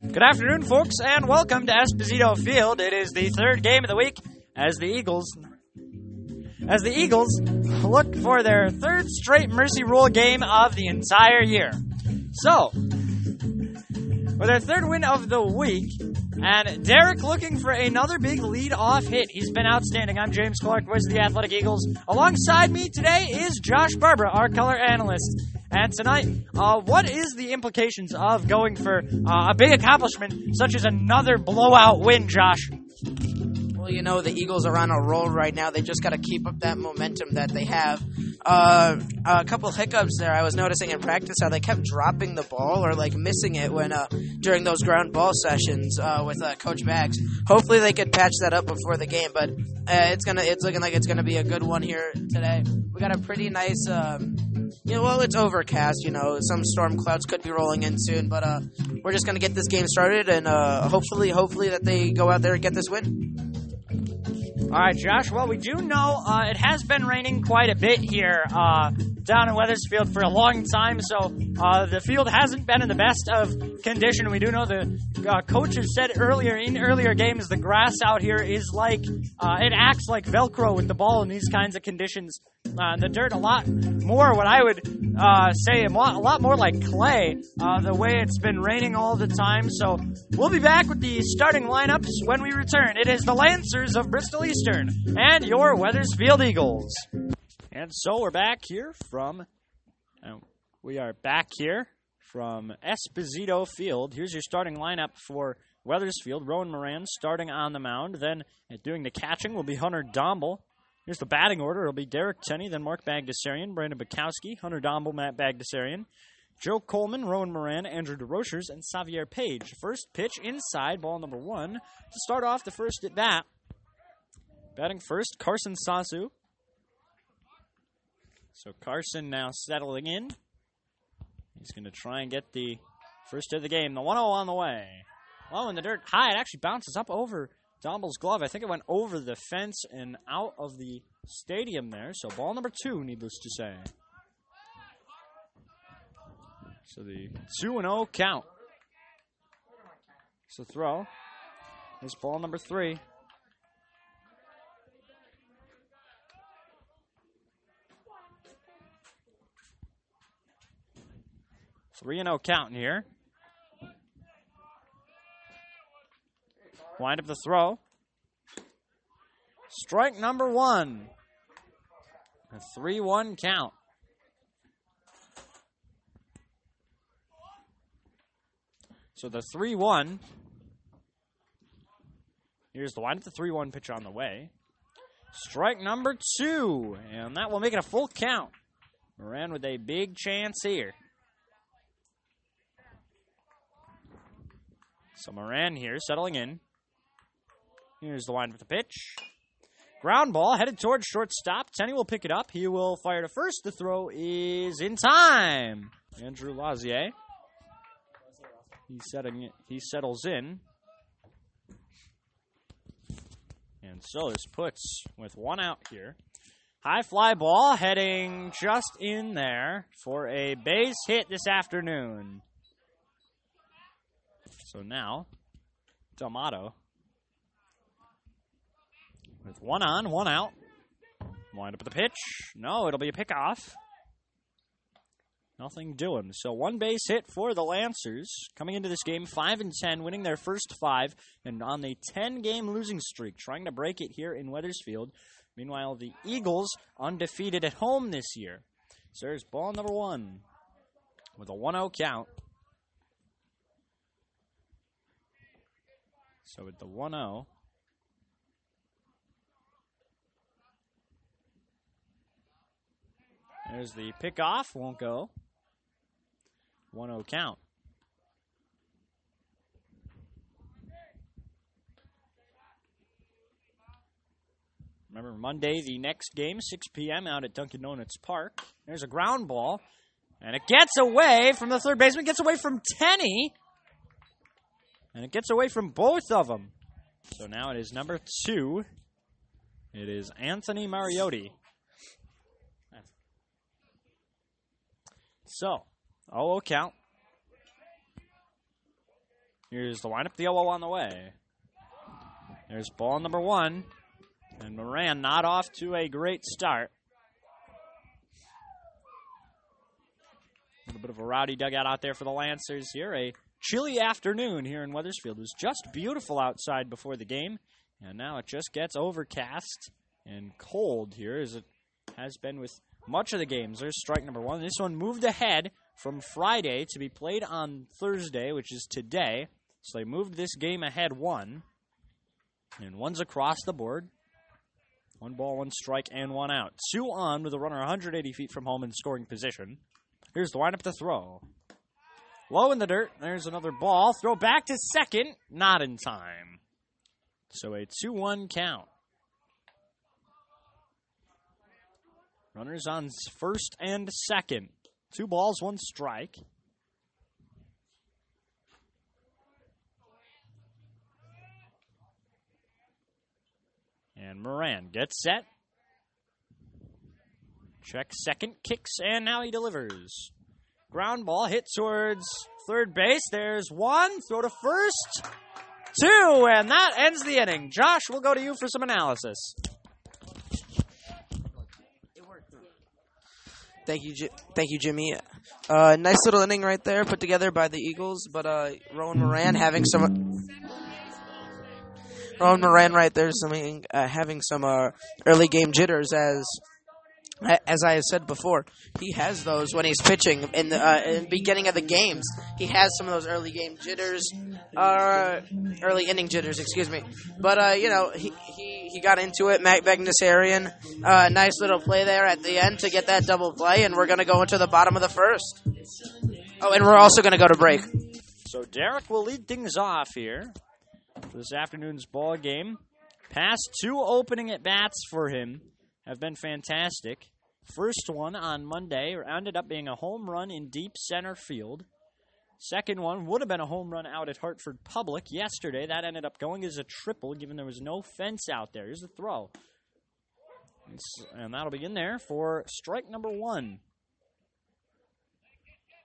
Good afternoon, folks, and welcome to Esposito Field. It is the third game of the week as the Eagles as the Eagles look for their third straight Mercy Rule game of the entire year. So, with their third win of the week, and Derek looking for another big lead off hit. He's been outstanding. I'm James Clark, voice of the Athletic Eagles. Alongside me today is Josh Barbara, our color analyst. And tonight, uh, what is the implications of going for uh, a big accomplishment such as another blowout win, Josh? Well, you know, the Eagles are on a roll right now. They just got to keep up that momentum that they have. Uh, a couple hiccups there. I was noticing in practice how they kept dropping the ball or like missing it when uh, during those ground ball sessions uh, with uh, Coach Bags. Hopefully, they could patch that up before the game. But uh, it's gonna, it's looking like it's gonna be a good one here today. We got a pretty nice. Um, you know, well, it's overcast. You know, some storm clouds could be rolling in soon, but uh, we're just gonna get this game started, and uh, hopefully, hopefully that they go out there and get this win. All right, Josh. Well, we do know uh, it has been raining quite a bit here uh, down in Wethersfield for a long time, so uh, the field hasn't been in the best of condition. We do know the uh, coaches said earlier in earlier games the grass out here is like uh, it acts like Velcro with the ball in these kinds of conditions. Uh, the dirt a lot more what I would uh, say a lot, a lot more like clay uh, the way it's been raining all the time. So we'll be back with the starting lineups when we return. It is the Lancers of Bristol Eastern and your Wethersfield Eagles. And so we're back here from uh, we are back here from Esposito Field. Here's your starting lineup for Wethersfield. Rowan Moran starting on the mound. Then doing the catching will be Hunter Domble. Here's the batting order. It'll be Derek Tenney, then Mark Bagdasarian, Brandon Bukowski, Hunter Domble, Matt Bagdasarian, Joe Coleman, Rowan Moran, Andrew DeRochers, and Xavier Page. First pitch inside, ball number one. To start off the first at bat, batting first, Carson Sasu. So Carson now settling in. He's going to try and get the first of the game. The 1 0 on the way. Low in the dirt. High. It actually bounces up over Domble's glove. I think it went over the fence and out of the stadium there. So ball number two, needless to say. So the 2 0 count. So throw. Here's ball number three. Three and oh zero count here. Wind up the throw. Strike number one. A 3 1 count. So the 3 1. Here's the wind up the 3 1 pitch on the way. Strike number two. And that will make it a full count. Moran with a big chance here. So Moran here settling in. Here's the line with the pitch. Ground ball headed towards shortstop. Tenney will pick it up. He will fire to first. The throw is in time. Andrew Lazier. He's setting it. He settles in. And so this puts with one out here. High fly ball heading just in there for a base hit this afternoon. So now, D'Amato with one on, one out. Wind up the pitch. No, it'll be a pickoff. Nothing doing. So one base hit for the Lancers coming into this game, five and ten, winning their first five, and on a ten-game losing streak, trying to break it here in Wethersfield. Meanwhile, the Eagles undefeated at home this year. So there's ball number one with a 1-0 count. So with the 1-0. There's the pickoff, won't go. 1 0 count. Remember, Monday, the next game, 6 p.m. out at Dunkin' Donuts Park. There's a ground ball, and it gets away from the third baseman, gets away from Tenney, and it gets away from both of them. So now it is number two. It is Anthony Mariotti. So, 0 count. Here's the windup, the 0 on the way. There's ball number one. And Moran not off to a great start. A little bit of a rowdy dugout out there for the Lancers here. A chilly afternoon here in Wethersfield. It was just beautiful outside before the game, and now it just gets overcast and cold here as it has been with much of the games. There's strike number one. This one moved ahead from Friday to be played on Thursday, which is today. So they moved this game ahead one. And one's across the board. One ball, one strike, and one out. Two on with a runner 180 feet from home in scoring position. Here's the windup to throw. Low in the dirt. There's another ball. Throw back to second. Not in time. So a 2 1 count. Runners on first and second. Two balls, one strike. And Moran gets set. Check second, kicks, and now he delivers. Ground ball hit towards third base. There's one. Throw to first. Two. And that ends the inning. Josh, we'll go to you for some analysis. Thank you, Ji- thank you, Jimmy. Uh, nice little inning right there, put together by the Eagles. But uh, Rowan Moran having some. Rowan Moran right there, something uh, having some uh, early game jitters as. As I have said before, he has those when he's pitching in the, uh, in the beginning of the games. He has some of those early game jitters, uh, early inning jitters, excuse me. But uh, you know, he, he, he got into it. Matt Bagdasarian, uh, nice little play there at the end to get that double play, and we're going to go into the bottom of the first. Oh, and we're also going to go to break. So Derek will lead things off here for this afternoon's ball game. Past two opening at bats for him have been fantastic. First one on Monday ended up being a home run in deep center field. Second one would have been a home run out at Hartford Public yesterday. That ended up going as a triple, given there was no fence out there. Here's the throw. And that'll be in there for strike number one.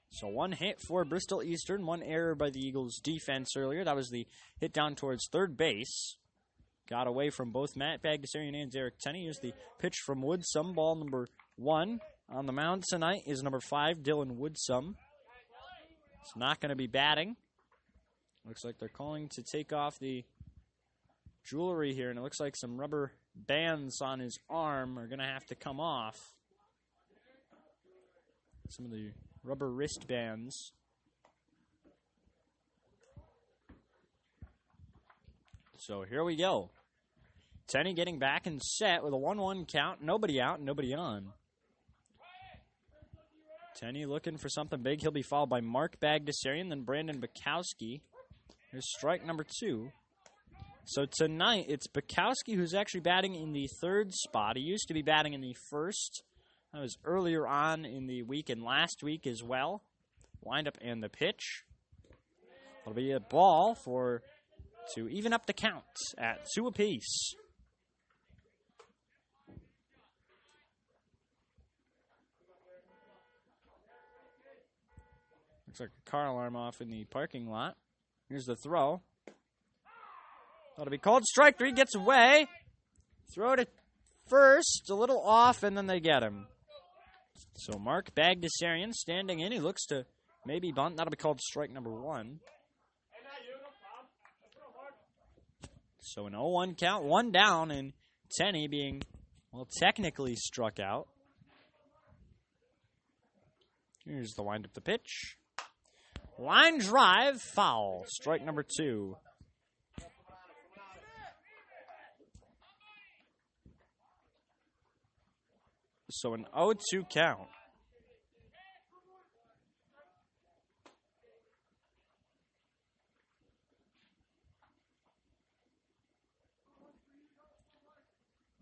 So one hit for Bristol Eastern, one error by the Eagles defense earlier. That was the hit down towards third base. Got away from both Matt Bagdasarian and Derek Tenney. Here's the pitch from Woodsum. Ball number one on the mound tonight is number five, Dylan Woodsum. It's not going to be batting. Looks like they're calling to take off the jewelry here, and it looks like some rubber bands on his arm are going to have to come off. Some of the rubber wristbands. So here we go. Tenney getting back and set with a 1 1 count. Nobody out, nobody on. Tenney looking for something big. He'll be followed by Mark Bagdasarian, then Brandon Bukowski. Here's strike number two. So tonight, it's Bukowski who's actually batting in the third spot. He used to be batting in the first. That was earlier on in the week and last week as well. Windup and the pitch. It'll be a ball for to even up the count at two apiece. Looks like a car alarm off in the parking lot. Here's the throw. That'll be called strike three. Gets away. Throw to first, a little off, and then they get him. So Mark Bagdasarian standing in. He looks to maybe bunt. That'll be called strike number one. So an 0-1 count, one down, and Tenney being, well, technically struck out. Here's the wind up the pitch. Line drive, foul. Strike number two. So an 0 2 count.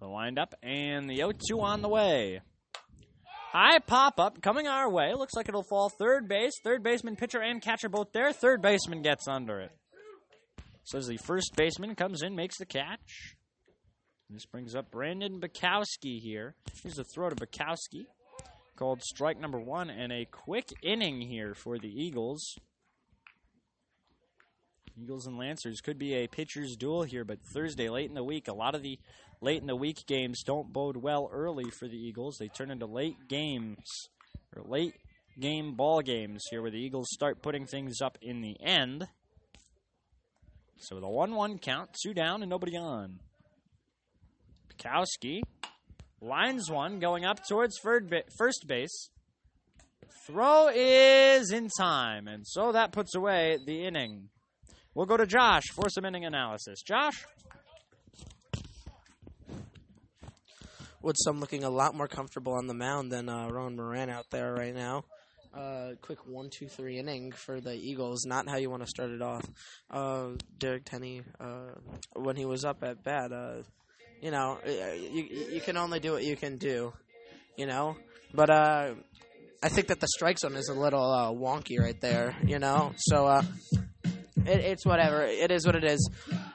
The windup and the 0 2 on the way. High pop up coming our way. Looks like it'll fall third base. Third baseman, pitcher, and catcher both there. Third baseman gets under it. So as the first baseman comes in, makes the catch. This brings up Brandon Bukowski here. Here's a throw to Bukowski. Called strike number one, and a quick inning here for the Eagles. Eagles and Lancers could be a pitcher's duel here, but Thursday, late in the week, a lot of the late in the week games don't bode well early for the Eagles. They turn into late games or late game ball games here where the Eagles start putting things up in the end. So the 1 1 count, two down and nobody on. Bukowski lines one going up towards first base. Throw is in time, and so that puts away the inning. We'll go to Josh for some inning analysis. Josh? Woodsum looking a lot more comfortable on the mound than uh, Rowan Moran out there right now. Uh, quick one, two, three inning for the Eagles. Not how you want to start it off. Uh, Derek Tenney, uh, when he was up at bat, uh, you know, you you can only do what you can do, you know. But uh, I think that the strike zone is a little uh, wonky right there, you know. So it, it's whatever. It is what it is,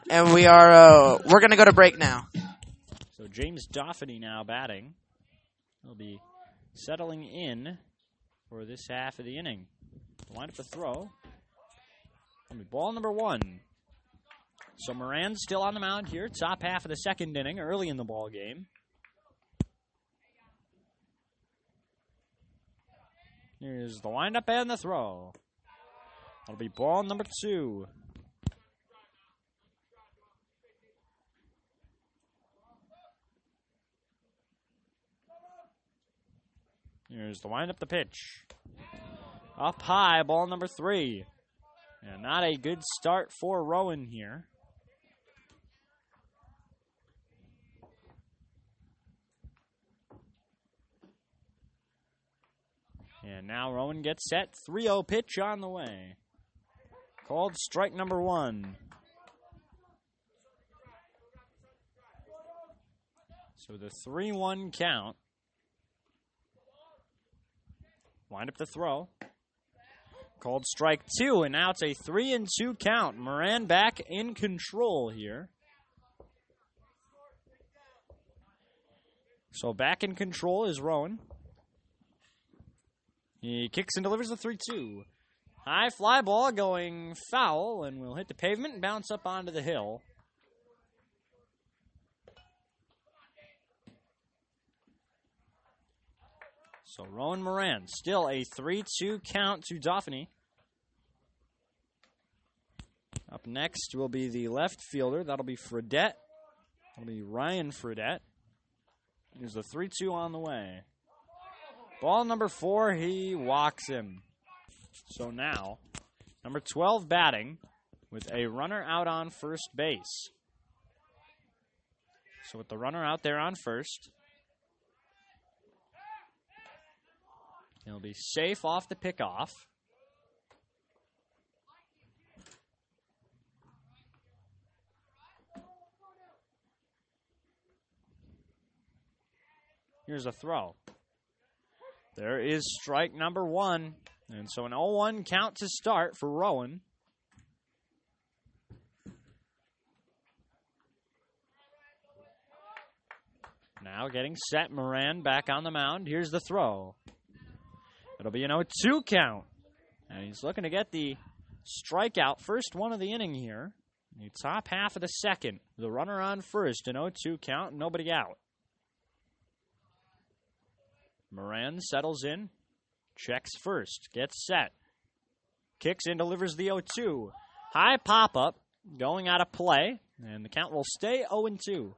and we are we're gonna go to break now. So James Dauphiny now batting. He'll be settling in for this half of the inning. Line up the throw. It'll be ball number one. So Moran's still on the mound here, top half of the second inning, early in the ball game. Here's the windup and the throw. That'll be ball number two. Here's the wind up the pitch. Up high, ball number three. And not a good start for Rowan here. And now Rowan gets set. 3 0 pitch on the way. Called strike number one. So the 3 1 count. Wind up the throw. Called strike two, and now it's a 3 and 2 count. Moran back in control here. So back in control is Rowan. He kicks and delivers the 3 2. High fly ball going foul and will hit the pavement and bounce up onto the hill. So Rowan Moran, still a 3 2 count to Dauphiny. Up next will be the left fielder. That'll be Fredette. That'll be Ryan Fredette. There's a 3 2 on the way. Ball number four, he walks him. So now, number 12 batting with a runner out on first base. So with the runner out there on first, he'll be safe off the pickoff. Here's a throw. There is strike number one. And so an 0 1 count to start for Rowan. Now getting set. Moran back on the mound. Here's the throw. It'll be an 0 2 count. And he's looking to get the strikeout, first one of the inning here. The top half of the second. The runner on first, an 0 2 count, nobody out. Moran settles in, checks first, gets set, kicks in, delivers the 0 2. High pop up, going out of play, and the count will stay 0 2.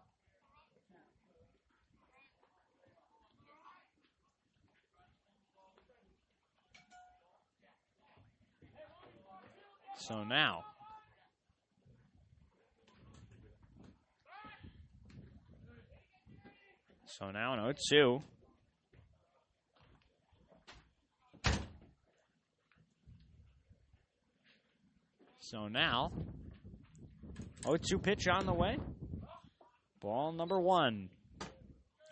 So now, so now an 0 2. So now, 0 2 pitch on the way. Ball number one.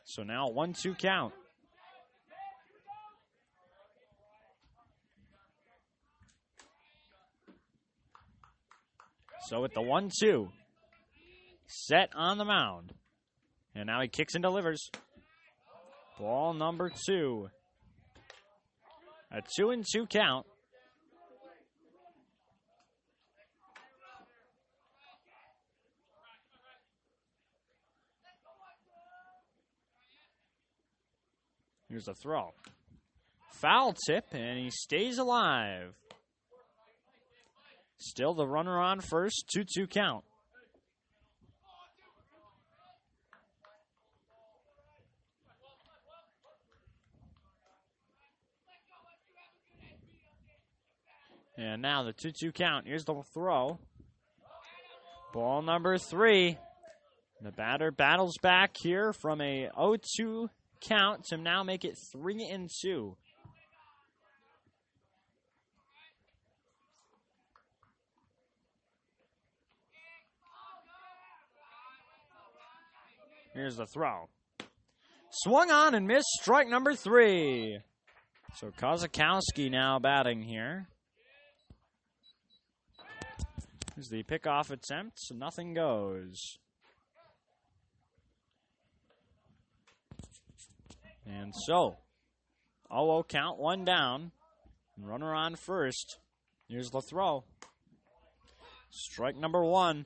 So now 1 2 count. So with the 1 2, set on the mound. And now he kicks and delivers. Ball number two. A 2 and 2 count. Here's a throw. Foul tip, and he stays alive. Still the runner on first, 2 2 count. And now the 2 2 count. Here's the throw. Ball number three. The batter battles back here from a 0 2 count to now make it 3 and 2. Here's the throw. Swung on and missed strike number three. So Kozakowski now batting here. Here's the pickoff attempt. So nothing goes. And so, 0 count, one down. Runner on first. Here's the throw. Strike number one.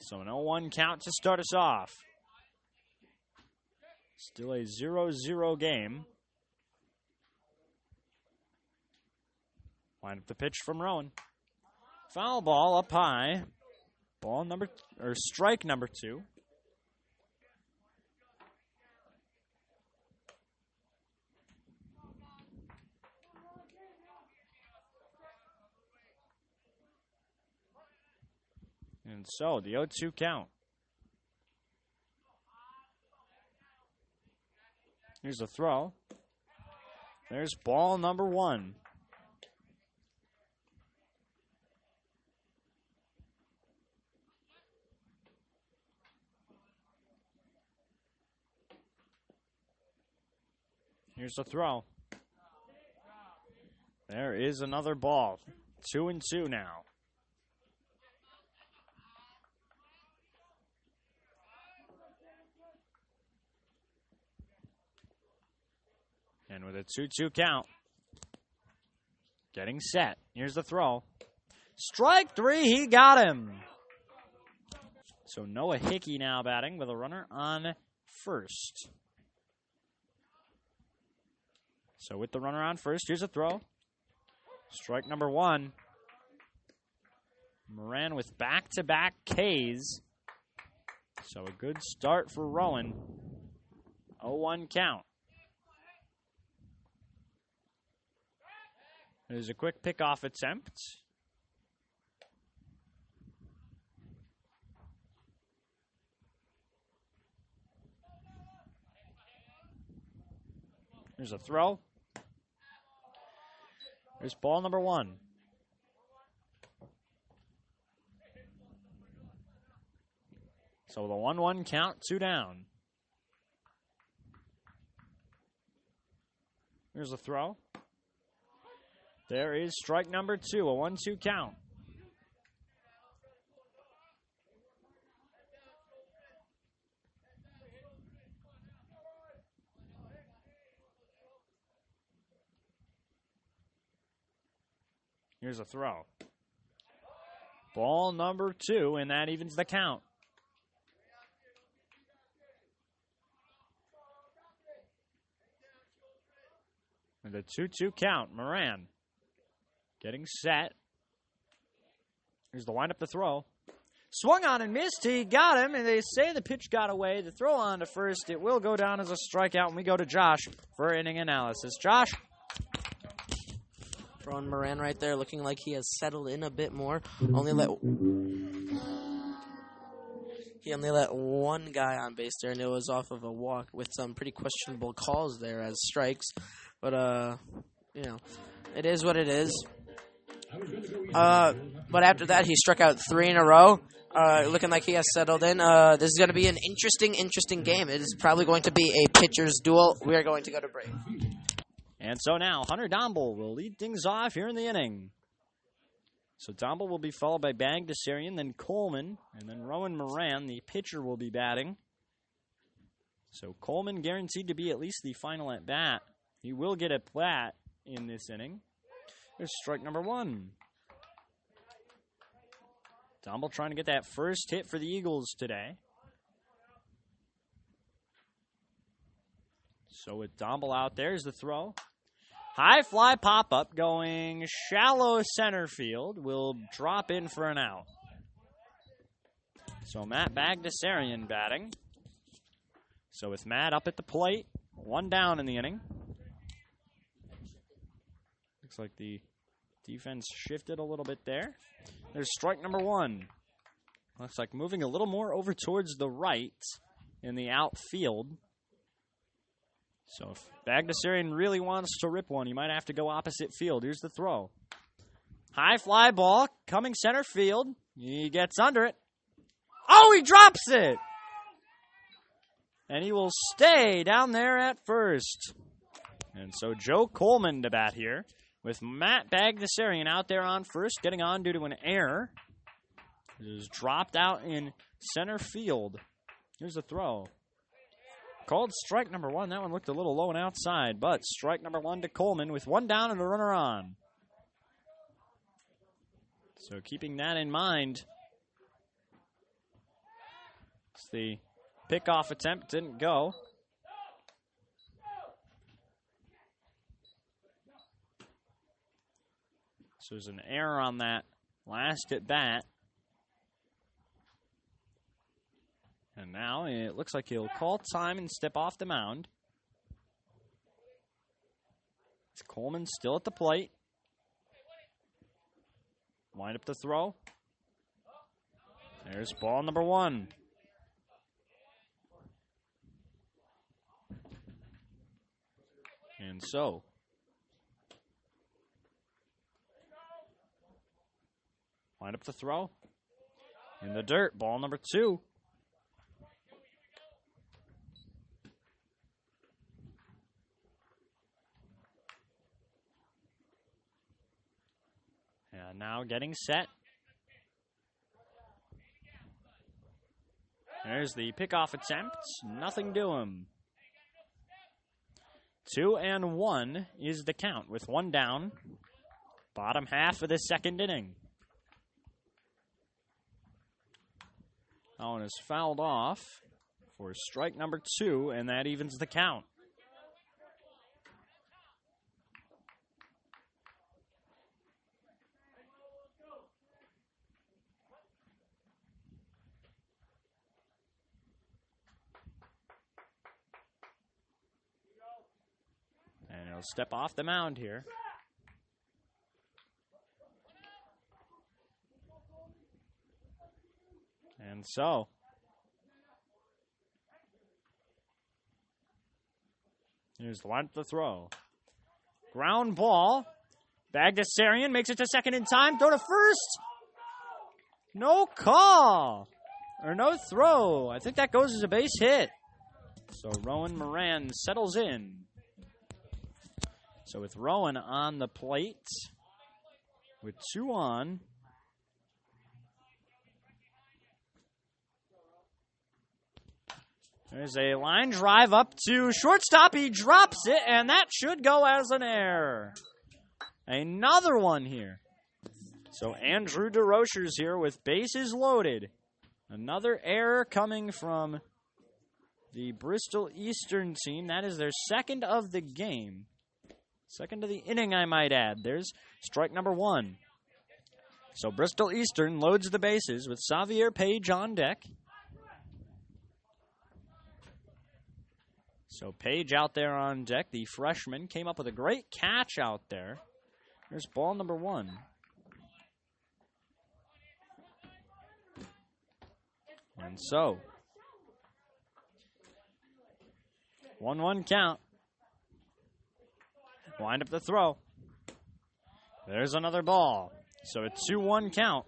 So an 0 1 count to start us off. Still a 0 0 game. Line up the pitch from Rowan. Foul ball up high. Ball number, or strike number two. And so the 0 2 count. Here's a throw. There's ball number one. Here's the throw. There is another ball. Two and two now. And with a 2 2 count, getting set. Here's the throw. Strike three, he got him. So Noah Hickey now batting with a runner on first. So with the runner on first, here's a throw. Strike number one. Moran with back to back Ks. So a good start for Rowan. 0 1 count. There's a quick pickoff attempt. There's a throw. There's ball number one. So the 1 1 count, two down. Here's a throw. There is strike number two, a 1 2 count. Here's a throw. Ball number two, and that evens the count. And the 2 2 count. Moran getting set. Here's the windup to throw. Swung on and missed. He got him, and they say the pitch got away. The throw on to first. It will go down as a strikeout, and we go to Josh for inning analysis. Josh? Ron Moran right there looking like he has settled in a bit more. Only let he only let one guy on base there, and it was off of a walk with some pretty questionable calls there as strikes. But uh, you know, it is what it is. Uh, but after that, he struck out three in a row. Uh, looking like he has settled in. Uh, this is going to be an interesting, interesting game. It is probably going to be a pitcher's duel. We are going to go to break. And so now Hunter Domble will lead things off here in the inning. So Domble will be followed by Bagdasarian, then Coleman, and then Rowan Moran, the pitcher, will be batting. So Coleman guaranteed to be at least the final at bat. He will get a plat in this inning. There's strike number one. Domble trying to get that first hit for the Eagles today. So with Domble out, there's the throw. High fly pop up going shallow center field will drop in for an out. So Matt Bagdasarian batting. So with Matt up at the plate, one down in the inning. Looks like the defense shifted a little bit there. There's strike number one. Looks like moving a little more over towards the right in the outfield. So if Bagdasarian really wants to rip one, he might have to go opposite field. Here's the throw. High fly ball coming center field. He gets under it. Oh, he drops it! And he will stay down there at first. And so Joe Coleman to bat here with Matt Bagdasarian out there on first, getting on due to an error. It is dropped out in center field. Here's the throw. Called strike number one. That one looked a little low and outside, but strike number one to Coleman with one down and a runner on. So keeping that in mind, it's the pickoff attempt didn't go. So there's an error on that last at bat. And now it looks like he'll call time and step off the mound. It's Coleman still at the plate. Wind up the throw. There's ball number one. And so, wind up the throw. In the dirt, ball number two. And now getting set. There's the pickoff attempt. Nothing to him. Two and one is the count with one down. Bottom half of the second inning. One is fouled off for strike number two, and that evens the count. And he'll step off the mound here. And so. Here's the line to throw. Ground ball. Bagdasarian makes it to second in time. Throw to first. No call. Or no throw. I think that goes as a base hit. So Rowan Moran settles in. So with Rowan on the plate, with two on, there's a line drive up to shortstop. He drops it, and that should go as an error. Another one here. So Andrew DeRochers here with bases loaded. Another error coming from the Bristol Eastern team. That is their second of the game. Second of the inning, I might add. There's strike number one. So Bristol Eastern loads the bases with Xavier Page on deck. So Page out there on deck, the freshman, came up with a great catch out there. There's ball number one. And so, 1 1 count. Wind up the throw. There's another ball. So a 2 1 count.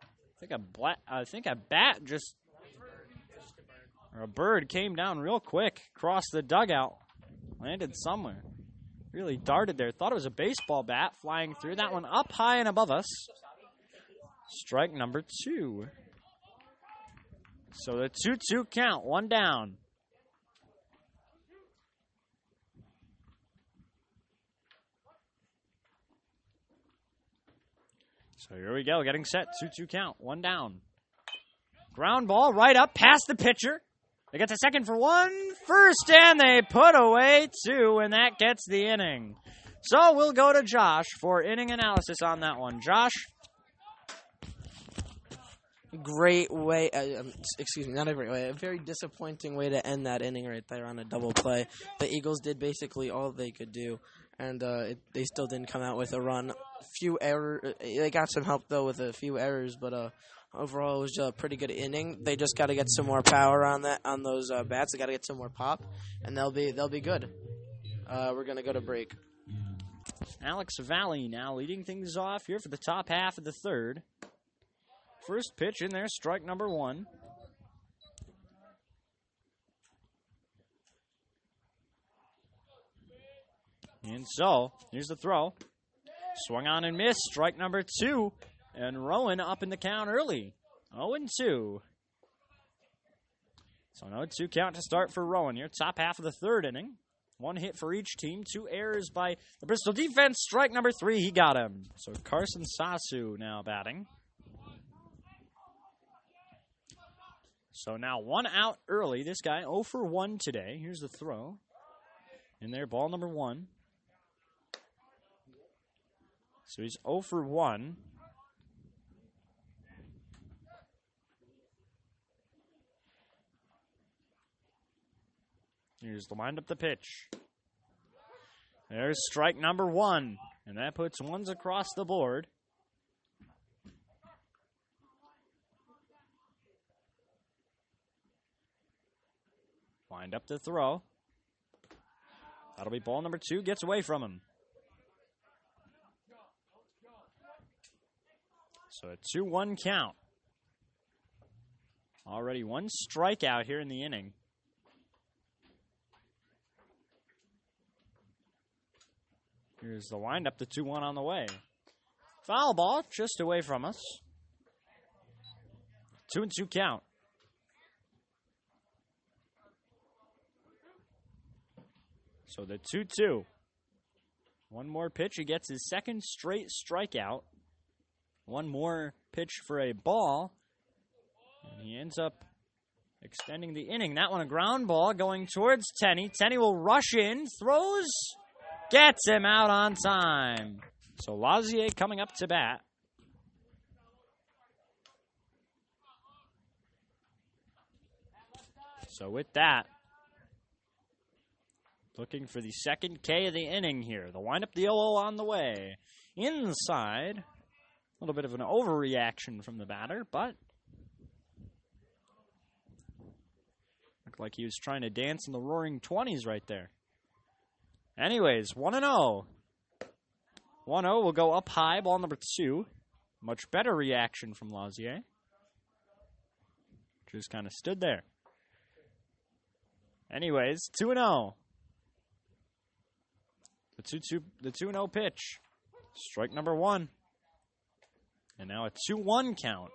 I think a black, I think a bat just a bird came down real quick crossed the dugout. Landed somewhere. Really darted there. Thought it was a baseball bat flying through. That one up high and above us. Strike number two. So the 2 2 count, one down. So here we go, getting set. 2 2 count, one down. Ground ball right up past the pitcher. They get the second for one, first, and they put away two, and that gets the inning. So we'll go to Josh for inning analysis on that one. Josh, Great way, uh, um, excuse me, not a great way, a very disappointing way to end that inning right there on a double play. The Eagles did basically all they could do, and uh, it, they still didn't come out with a run. Few error, uh, they got some help though with a few errors, but uh, overall it was a pretty good inning. They just got to get some more power on that on those uh, bats. They got to get some more pop, and they'll be they'll be good. Uh, we're gonna go to break. Alex Valley now leading things off here for the top half of the third. First pitch in there, strike number one. And so, here's the throw. Swung on and missed, strike number two. And Rowan up in the count early. 0 and 2. So, no 2 count to start for Rowan here. Top half of the third inning. One hit for each team. Two errors by the Bristol defense. Strike number three, he got him. So, Carson Sasu now batting. So now one out early. This guy 0 for 1 today. Here's the throw. In there, ball number one. So he's 0 for 1. Here's the wind up the pitch. There's strike number one. And that puts ones across the board. Wind up the throw. That'll be ball number two. Gets away from him. So a 2 1 count. Already one strikeout here in the inning. Here's the windup, the 2 1 on the way. Foul ball just away from us. 2 and 2 count. So the 2 2. One more pitch. He gets his second straight strikeout. One more pitch for a ball. And he ends up extending the inning. That one a ground ball going towards Tenney. Tenney will rush in, throws, gets him out on time. So Lazier coming up to bat. So with that, looking for the second K of the inning here. The windup the 0 on the way. Inside, a little bit of an overreaction from the batter, but looked like he was trying to dance in the roaring 20s right there. Anyways, 1 0. 1 0 will go up high, ball number 2. Much better reaction from Lazier. Just kind of stood there. Anyways, 2 0. The 2 2 the 2 0 pitch. Strike number 1. And now a 2 1 count.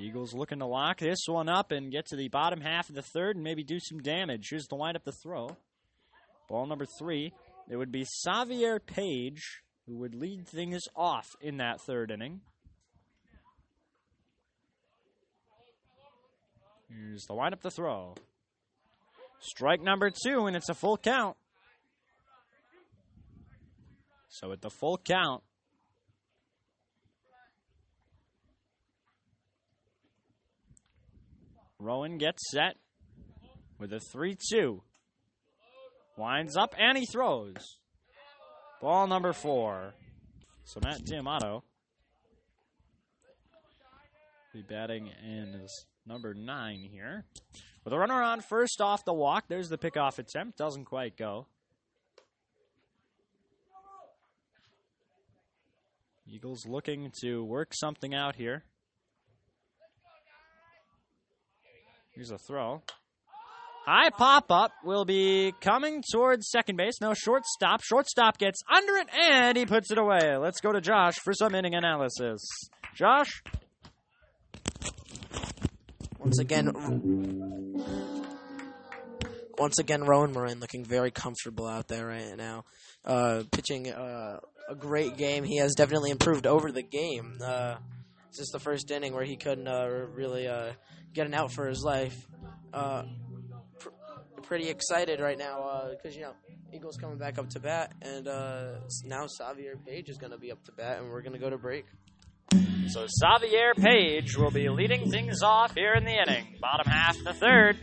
Eagles looking to lock this one up and get to the bottom half of the third and maybe do some damage. Here's the wind up the throw. Ball number three. It would be Xavier Page who would lead things off in that third inning. Here's the wind up the throw. Strike number two, and it's a full count. So at the full count, Rowan gets set with a 3 2. Winds up and he throws. Ball number four. So Matt D'Amato be batting in his number nine here. With a runner on first off the walk, there's the pickoff attempt. Doesn't quite go. Eagles looking to work something out here. Here's a throw. High pop up will be coming towards second base. No shortstop. Shortstop gets under it and he puts it away. Let's go to Josh for some inning analysis. Josh? Once again, once again, Rowan Moran looking very comfortable out there right now, uh, pitching uh, a great game. He has definitely improved over the game. Uh, Is the first inning where he couldn't uh, really uh, get an out for his life. Uh, pr- pretty excited right now because you know Eagles coming back up to bat, and uh, now Xavier Page is going to be up to bat, and we're going to go to break. So Xavier Page will be leading things off here in the inning. Bottom half the third.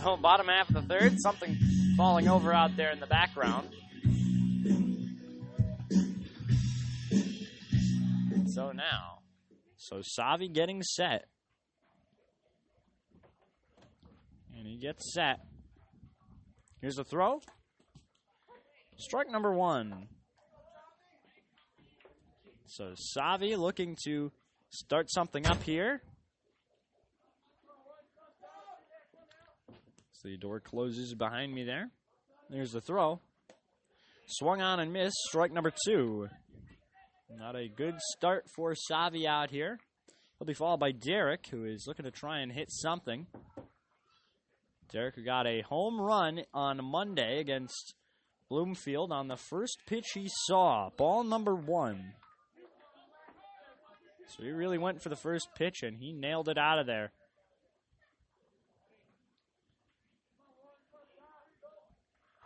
So bottom half of the third, something falling over out there in the background. So mm. now, so Savi getting set. And he gets set. Here's the throw. Strike number one. So Savi looking to start something up here. So the door closes behind me there. There's the throw. Swung on and missed. Strike number two. Not a good start for Savi out here. He'll be followed by Derek, who is looking to try and hit something. Derek who got a home run on Monday against Bloomfield on the first pitch he saw. Ball number one. So he really went for the first pitch and he nailed it out of there.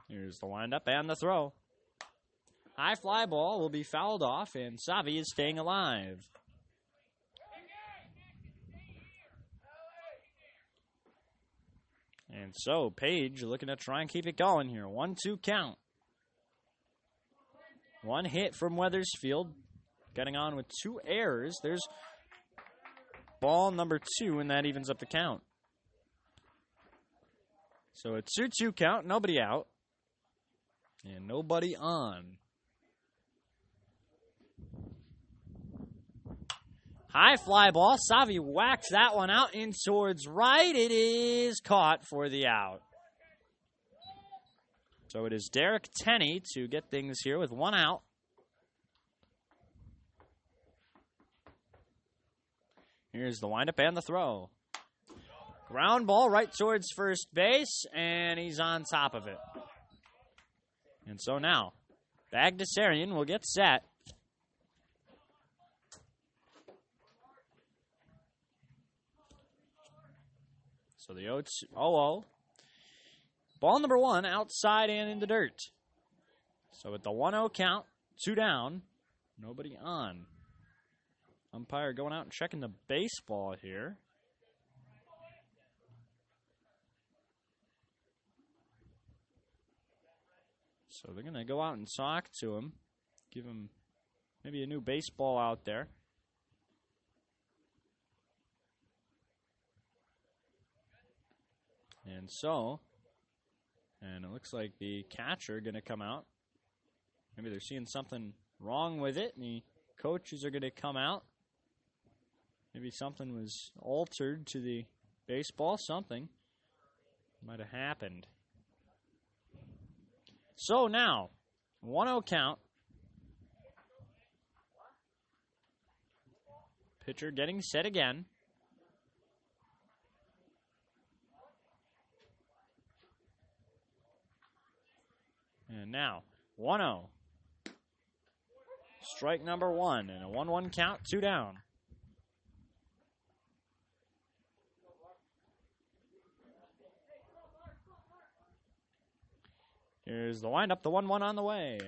Here's the windup and the throw. High fly ball will be fouled off, and Savi is staying alive. And so Page looking to try and keep it going here. One two count. One hit from Wethersfield. Getting on with two errors. There's ball number two, and that evens up the count. So a 2 2 count, nobody out. And nobody on. High fly ball. Savi whacks that one out in towards right. It is caught for the out. So it is Derek Tenney to get things here with one out. Here's the windup and the throw. Ground ball right towards first base, and he's on top of it. And so now, Bagdasarian will get set. So the 0 0. Ball number one outside and in the dirt. So with the 1 0 count, two down, nobody on. Umpire going out and checking the baseball here. So they're going to go out and talk to him, give him maybe a new baseball out there. And so, and it looks like the catcher going to come out. Maybe they're seeing something wrong with it, and the coaches are going to come out. Maybe something was altered to the baseball. Something might have happened. So now, 1 0 count. Pitcher getting set again. And now, 1 0. Strike number one, and a 1 1 count, two down. Here's the windup, the 1 1 on the way.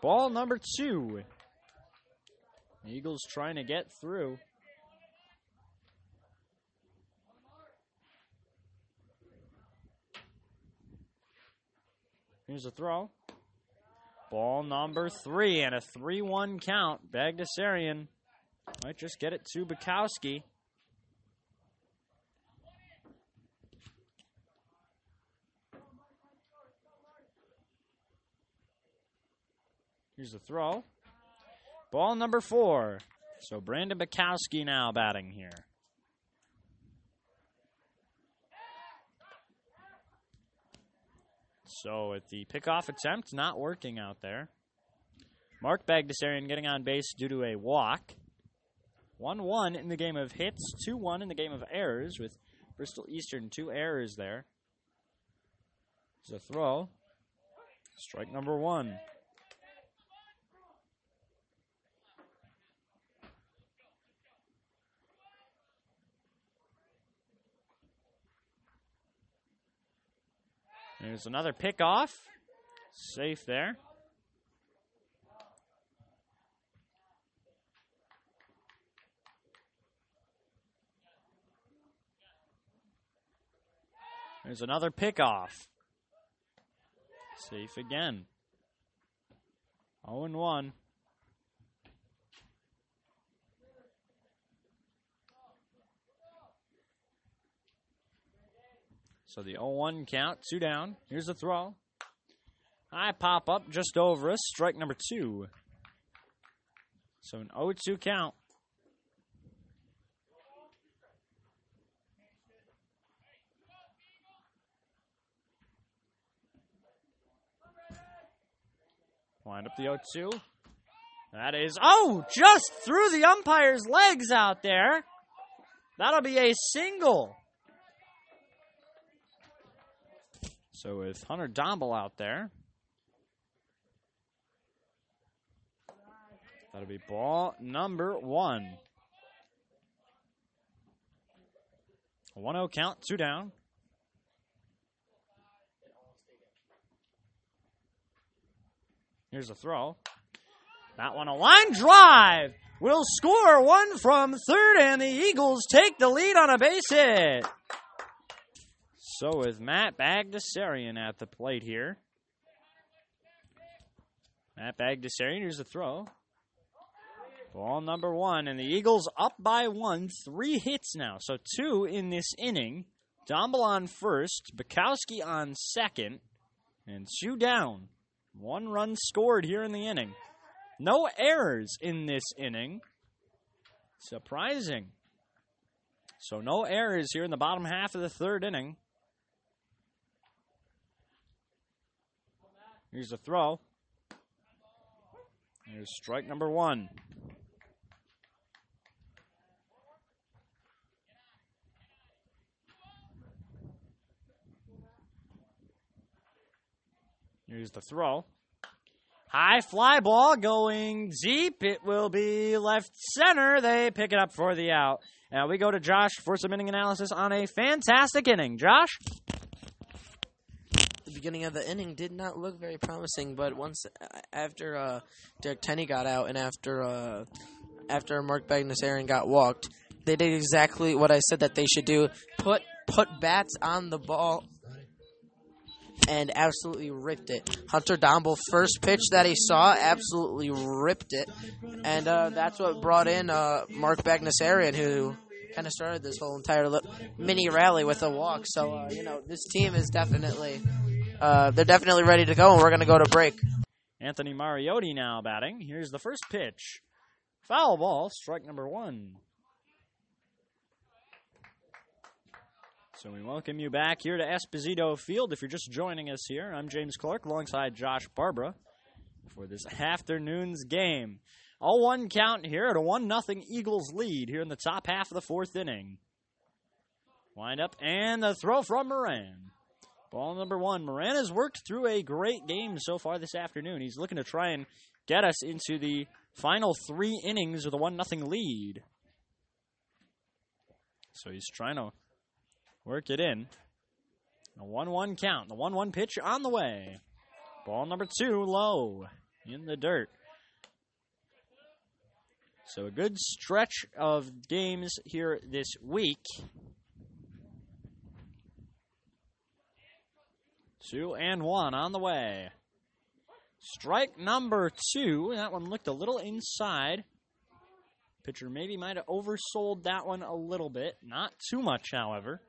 Ball number two. Eagles trying to get through. Here's a throw. Ball number three and a 3 1 count. Bagdasarian might just get it to Bukowski. Here's the throw. Ball number four. So Brandon Bukowski now batting here. So at the pickoff attempt, not working out there. Mark Bagdasarian getting on base due to a walk. 1 1 in the game of hits, 2 1 in the game of errors, with Bristol Eastern two errors there. There's a throw. Strike number one. There's another pickoff. Safe there. There's another pickoff. Safe again. 0 and 1. So the 0 1 count, two down. Here's the throw. High pop up just over us. Strike number two. So an 0 2 count. Wind up the 0 2. That is, oh, just through the umpire's legs out there. That'll be a single. So with Hunter Domble out there, that'll be ball number one. 1 0 count, two down. Here's a throw. That one a line drive. Will score one from third, and the Eagles take the lead on a base hit. So with Matt Bagdasarian at the plate here. Matt Bagdasarian, here's the throw. Ball number one, and the Eagles up by one, three hits now. So two in this inning. Domble on first, Bukowski on second, and two down. One run scored here in the inning. No errors in this inning. Surprising. So no errors here in the bottom half of the third inning. Here's the throw. Here's strike number one. Here's the throw. High fly ball going deep. It will be left center. They pick it up for the out. Now we go to Josh for some inning analysis on a fantastic inning. Josh? Beginning of the inning did not look very promising, but once after uh, Derek Tenney got out and after uh, after Mark Bagdasarian got walked, they did exactly what I said that they should do: put put bats on the ball and absolutely ripped it. Hunter Domble, first pitch that he saw, absolutely ripped it, and uh, that's what brought in uh, Mark Bagdasarian, who kind of started this whole entire mini rally with a walk. So uh, you know, this team is definitely uh, they're definitely ready to go, and we're going to go to break. Anthony Mariotti now batting. Here's the first pitch. Foul ball, strike number one. So we welcome you back here to Esposito Field. If you're just joining us here, I'm James Clark alongside Josh Barbara for this afternoon's game. All one count here at a 1 0 Eagles lead here in the top half of the fourth inning. Wind up and the throw from Moran. Ball number one. Moran has worked through a great game so far this afternoon. He's looking to try and get us into the final three innings with a 1 0 lead. So he's trying to work it in. A 1 1 count. The 1 1 pitch on the way. Ball number two, low in the dirt. So a good stretch of games here this week. Two and one on the way. Strike number two. That one looked a little inside. Pitcher maybe might have oversold that one a little bit. Not too much, however.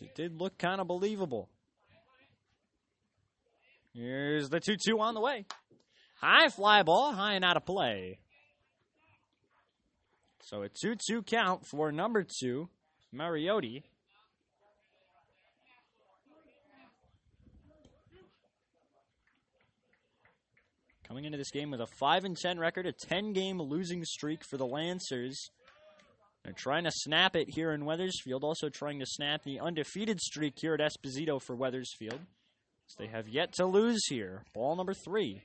It did look kind of believable. Here's the 2 2 on the way. High fly ball, high and out of play. So a 2 2 count for number two, Mariotti. Coming into this game with a 5 and 10 record, a 10 game losing streak for the Lancers. They're trying to snap it here in Wethersfield, also trying to snap the undefeated streak here at Esposito for Wethersfield. So they have yet to lose here. Ball number three.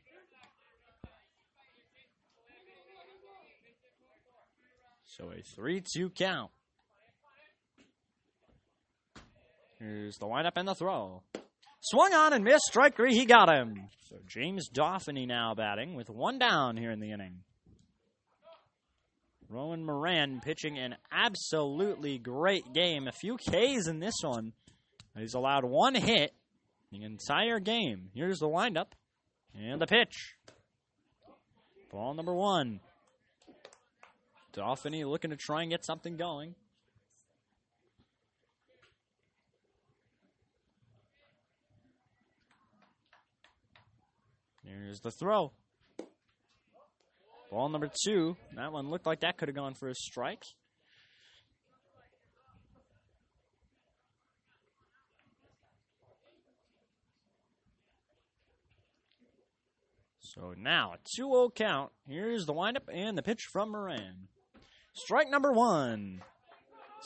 So a 3 2 count. Here's the windup and the throw. Swung on and missed. Strike three. He got him. So James Dauphiny now batting with one down here in the inning. Rowan Moran pitching an absolutely great game. A few Ks in this one. He's allowed one hit the entire game. Here's the windup and the pitch. Ball number one. Dauphiny looking to try and get something going. Here's the throw. Ball number two. That one looked like that could have gone for a strike. So now a 2 0 count. Here's the windup and the pitch from Moran. Strike number one.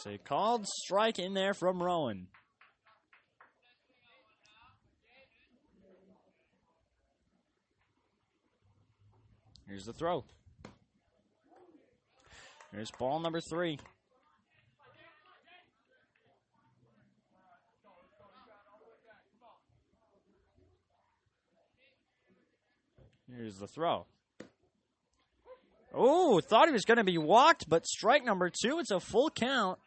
A called strike in there from Rowan. Here's the throw. Here's ball number three. Here's the throw. Oh, thought he was going to be walked, but strike number two. It's a full count.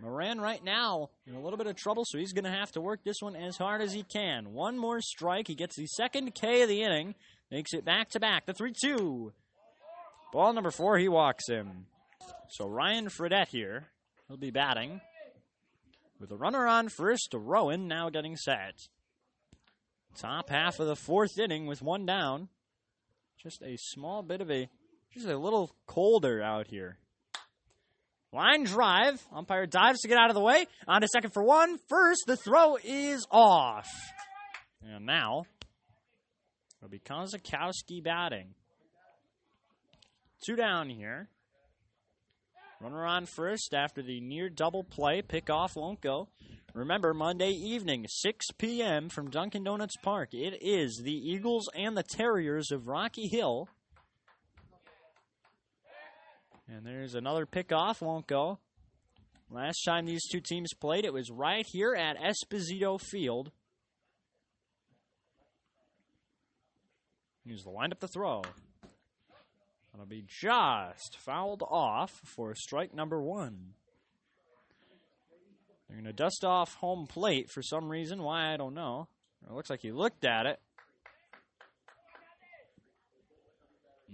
Moran right now in a little bit of trouble, so he's going to have to work this one as hard as he can. One more strike. He gets the second K of the inning. Makes it back to back. The 3 2. Ball number four, he walks him. So Ryan Fredette here. He'll be batting. With a runner on first, Rowan now getting set. Top half of the fourth inning with one down. Just a small bit of a, just a little colder out here. Line drive. Umpire dives to get out of the way. On to second for one. First, the throw is off. And now, it'll be Kozakowski batting. Two down here. Runner on first after the near double play. Pickoff won't go. Remember, Monday evening, 6 p.m. from Dunkin' Donuts Park. It is the Eagles and the Terriers of Rocky Hill. And there's another pickoff, won't go. Last time these two teams played, it was right here at Esposito Field. Here's the windup to throw. That'll be just fouled off for strike number one. They're going to dust off home plate for some reason. Why, I don't know. It looks like he looked at it.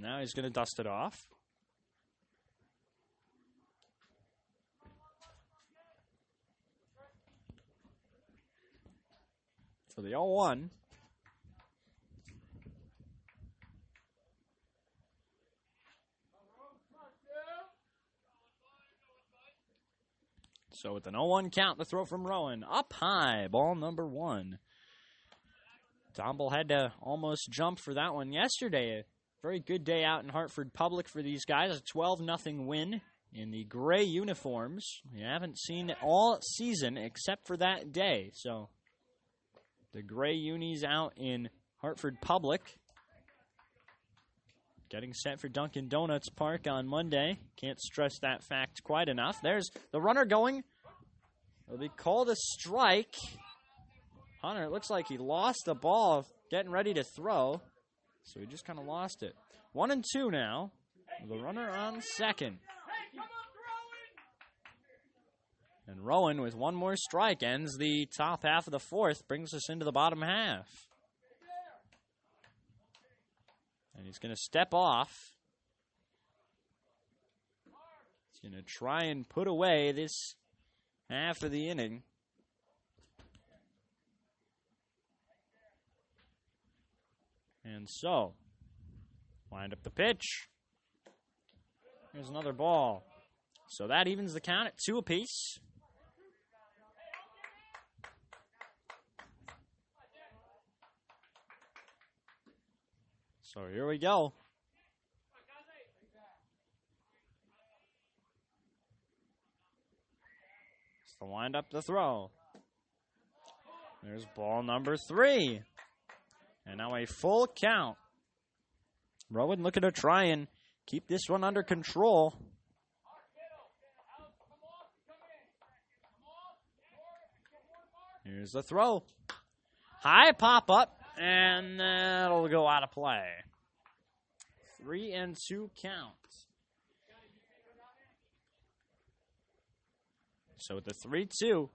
Now he's going to dust it off. So the all 1. So with an 0 1 count, the throw from Rowan. Up high, ball number one. Domble had to almost jump for that one yesterday. A very good day out in Hartford Public for these guys. A 12 0 win in the gray uniforms. We haven't seen all season except for that day. So the gray unis out in Hartford Public. Getting set for Dunkin' Donuts Park on Monday. Can't stress that fact quite enough. There's the runner going. It'll be called a strike. Hunter, it looks like he lost the ball getting ready to throw. So he just kind of lost it. One and two now. The runner on second. And Rowan, with one more strike, ends the top half of the fourth, brings us into the bottom half. And he's going to step off. He's going to try and put away this half of the inning. And so, wind up the pitch. Here's another ball. So that evens the count at two apiece. So here we go. It's the wind up the throw. There's ball number three. And now a full count. Rowan looking to try and keep this one under control. Here's the throw. high pop up, and uh, that'll go out of play. Three and two count. So the 3 2.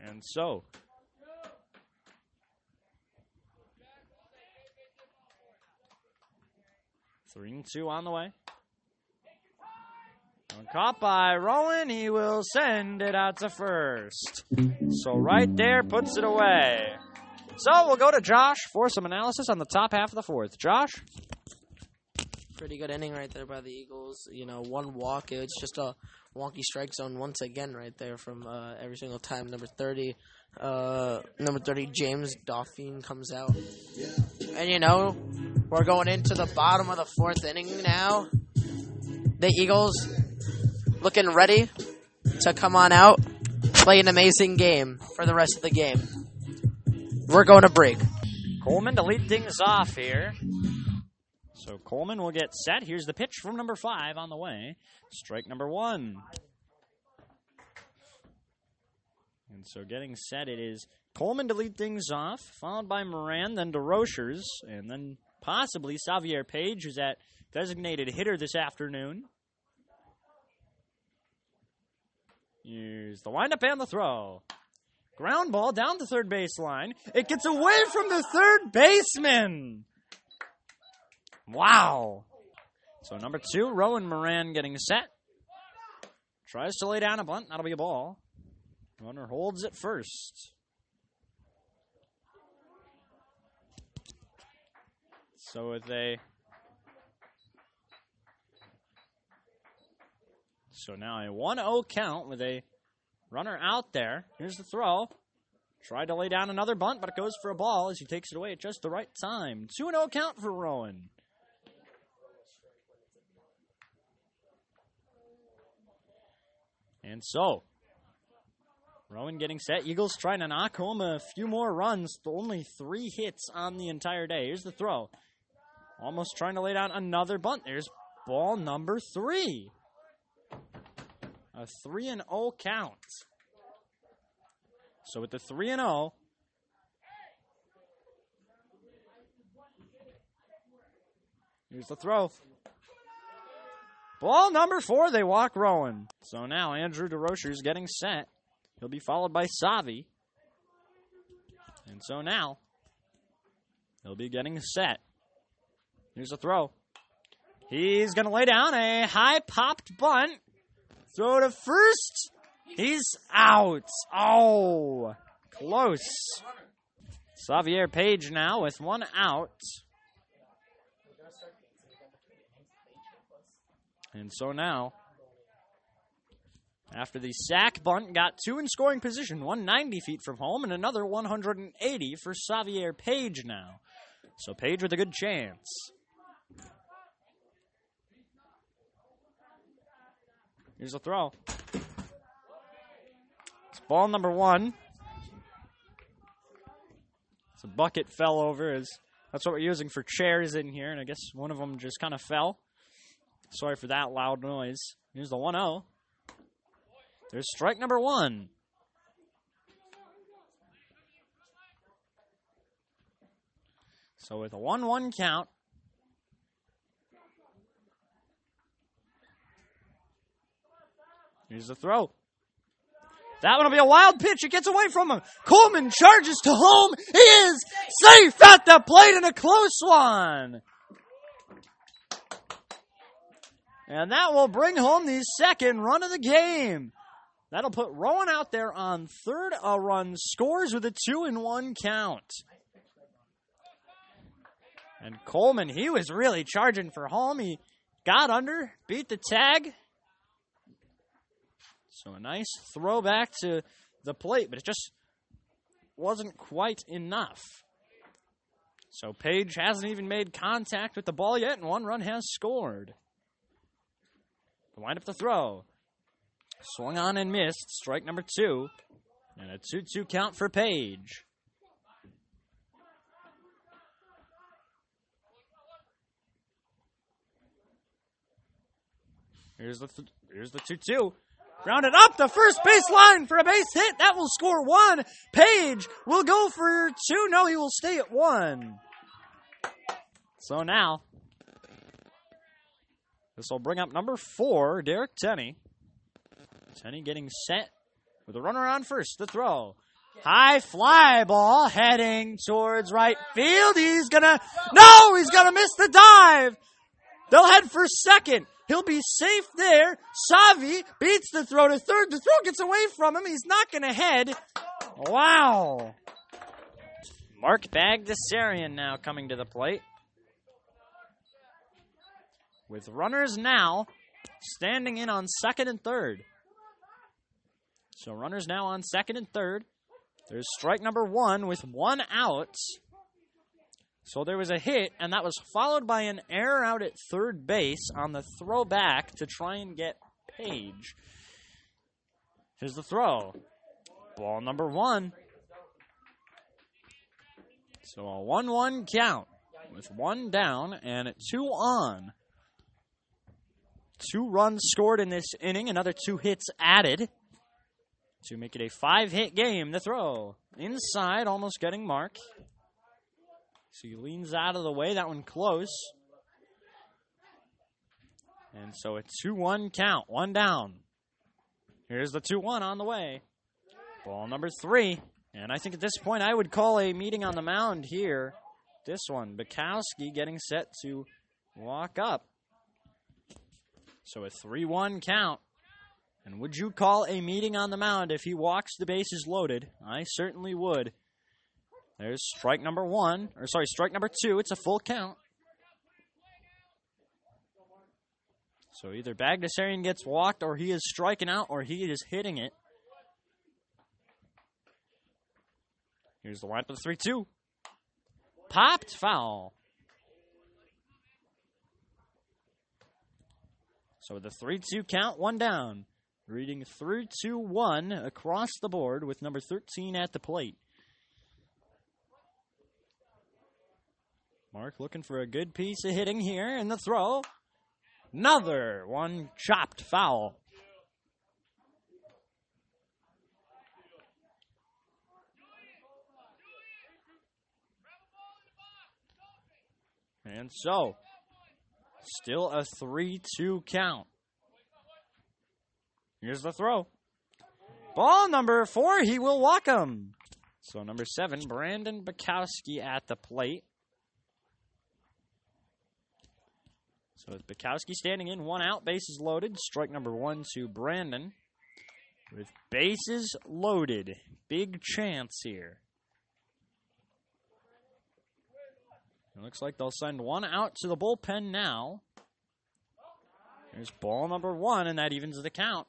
And so. Three and two on the way. Caught by Rowan, he will send it out to first. So right there puts it away. So we'll go to Josh for some analysis on the top half of the fourth. Josh? Pretty good inning right there by the Eagles. You know, one walk. It's just a wonky strike zone once again right there from uh, every single time. Number 30, uh, number 30, James Dauphine comes out. And, you know, we're going into the bottom of the fourth inning now. The Eagles looking ready to come on out, play an amazing game for the rest of the game. We're going to break. Coleman to lead things off here. So Coleman will get set. Here's the pitch from number five on the way. Strike number one. And so getting set, it is Coleman to lead things off, followed by Moran, then DeRochers, and then possibly Xavier Page, who's at designated hitter this afternoon. Here's the windup and the throw. Ground ball down the third baseline. It gets away from the third baseman. Wow. So number two, Rowan Moran getting set. Tries to lay down a bunt. That'll be a ball. Runner holds it first. So with a So now a 1-0 count with a runner out there. Here's the throw. Tried to lay down another bunt, but it goes for a ball as he takes it away at just the right time. 2 0 count for Rowan. And so, Rowan getting set. Eagles trying to knock home a few more runs. Only three hits on the entire day. Here's the throw. Almost trying to lay down another bunt. There's ball number three. A 3 and 0 count. So with the 3 and 0, here's the throw. Ball number four, they walk Rowan. So now Andrew DeRocher is getting set. He'll be followed by Savi. And so now he'll be getting set. Here's a throw. He's going to lay down a high popped bunt. Throw to first. He's out. Oh, close. Xavier Page now with one out. And so now, after the sac bunt, got two in scoring position, 190 feet from home, and another 180 for Xavier Page now. So Page with a good chance. Here's a throw. It's ball number one. It's a bucket fell over. Is that's what we're using for chairs in here, and I guess one of them just kind of fell. Sorry for that loud noise. Here's the 1 0. There's strike number one. So with a 1 1 count, here's the throw. That one will be a wild pitch. It gets away from him. Coleman charges to home. He is safe at the plate in a close one. And that will bring home the second run of the game. That'll put Rowan out there on third. A run scores with a two and one count. And Coleman, he was really charging for home. He got under, beat the tag. So a nice throwback to the plate, but it just wasn't quite enough. So Page hasn't even made contact with the ball yet, and one run has scored. The wind up the throw. Swung on and missed. Strike number two. And a 2 2 count for Page. Here's the th- here's the 2 2. Grounded up the first baseline for a base hit. That will score one. Page will go for two. No, he will stay at one. So now, this will bring up number four, Derek Tenney. Tenney getting set with a runner on first. The throw. High fly ball heading towards right field. He's gonna, no, he's gonna miss the dive. They'll head for second. He'll be safe there. Savi beats the throw to third. The throw gets away from him. He's not going to head. Wow. Mark Bagdasarian now coming to the plate. With runners now standing in on second and third. So runners now on second and third. There's strike number one with one out. So there was a hit, and that was followed by an error out at third base on the throw back to try and get Page. Here's the throw. Ball number one. So a 1 1 count with one down and two on. Two runs scored in this inning, another two hits added to make it a five hit game. The throw inside, almost getting Mark. So he leans out of the way. That one close. And so a 2 1 count. One down. Here's the 2 1 on the way. Ball number three. And I think at this point I would call a meeting on the mound here. This one. Bukowski getting set to walk up. So a 3 1 count. And would you call a meeting on the mound if he walks the bases loaded? I certainly would. There's strike number one, or sorry, strike number two. It's a full count. So either Bagdasarian gets walked, or he is striking out, or he is hitting it. Here's the lineup of the 3 2. Popped foul. So the 3 2 count, one down. Reading 3 2 1 across the board with number 13 at the plate. Mark looking for a good piece of hitting here in the throw. Another one chopped foul. And so, still a 3 2 count. Here's the throw. Ball number four, he will walk him. So, number seven, Brandon Bukowski at the plate. So it's Bukowski standing in, one out, bases loaded. Strike number one to Brandon. With bases loaded. Big chance here. It looks like they'll send one out to the bullpen now. There's ball number one, and that evens the count.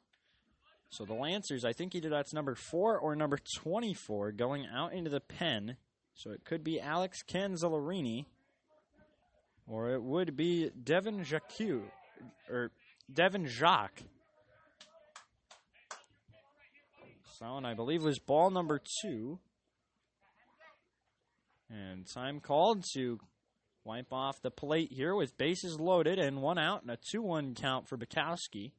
So the Lancers, I think either that's number four or number 24 going out into the pen. So it could be Alex Canzellarini or it would be Devin Jacques, or Devin Jacques. So, and I believe was ball number two. And time called to wipe off the plate here with bases loaded and one out and a 2 1 count for Bukowski.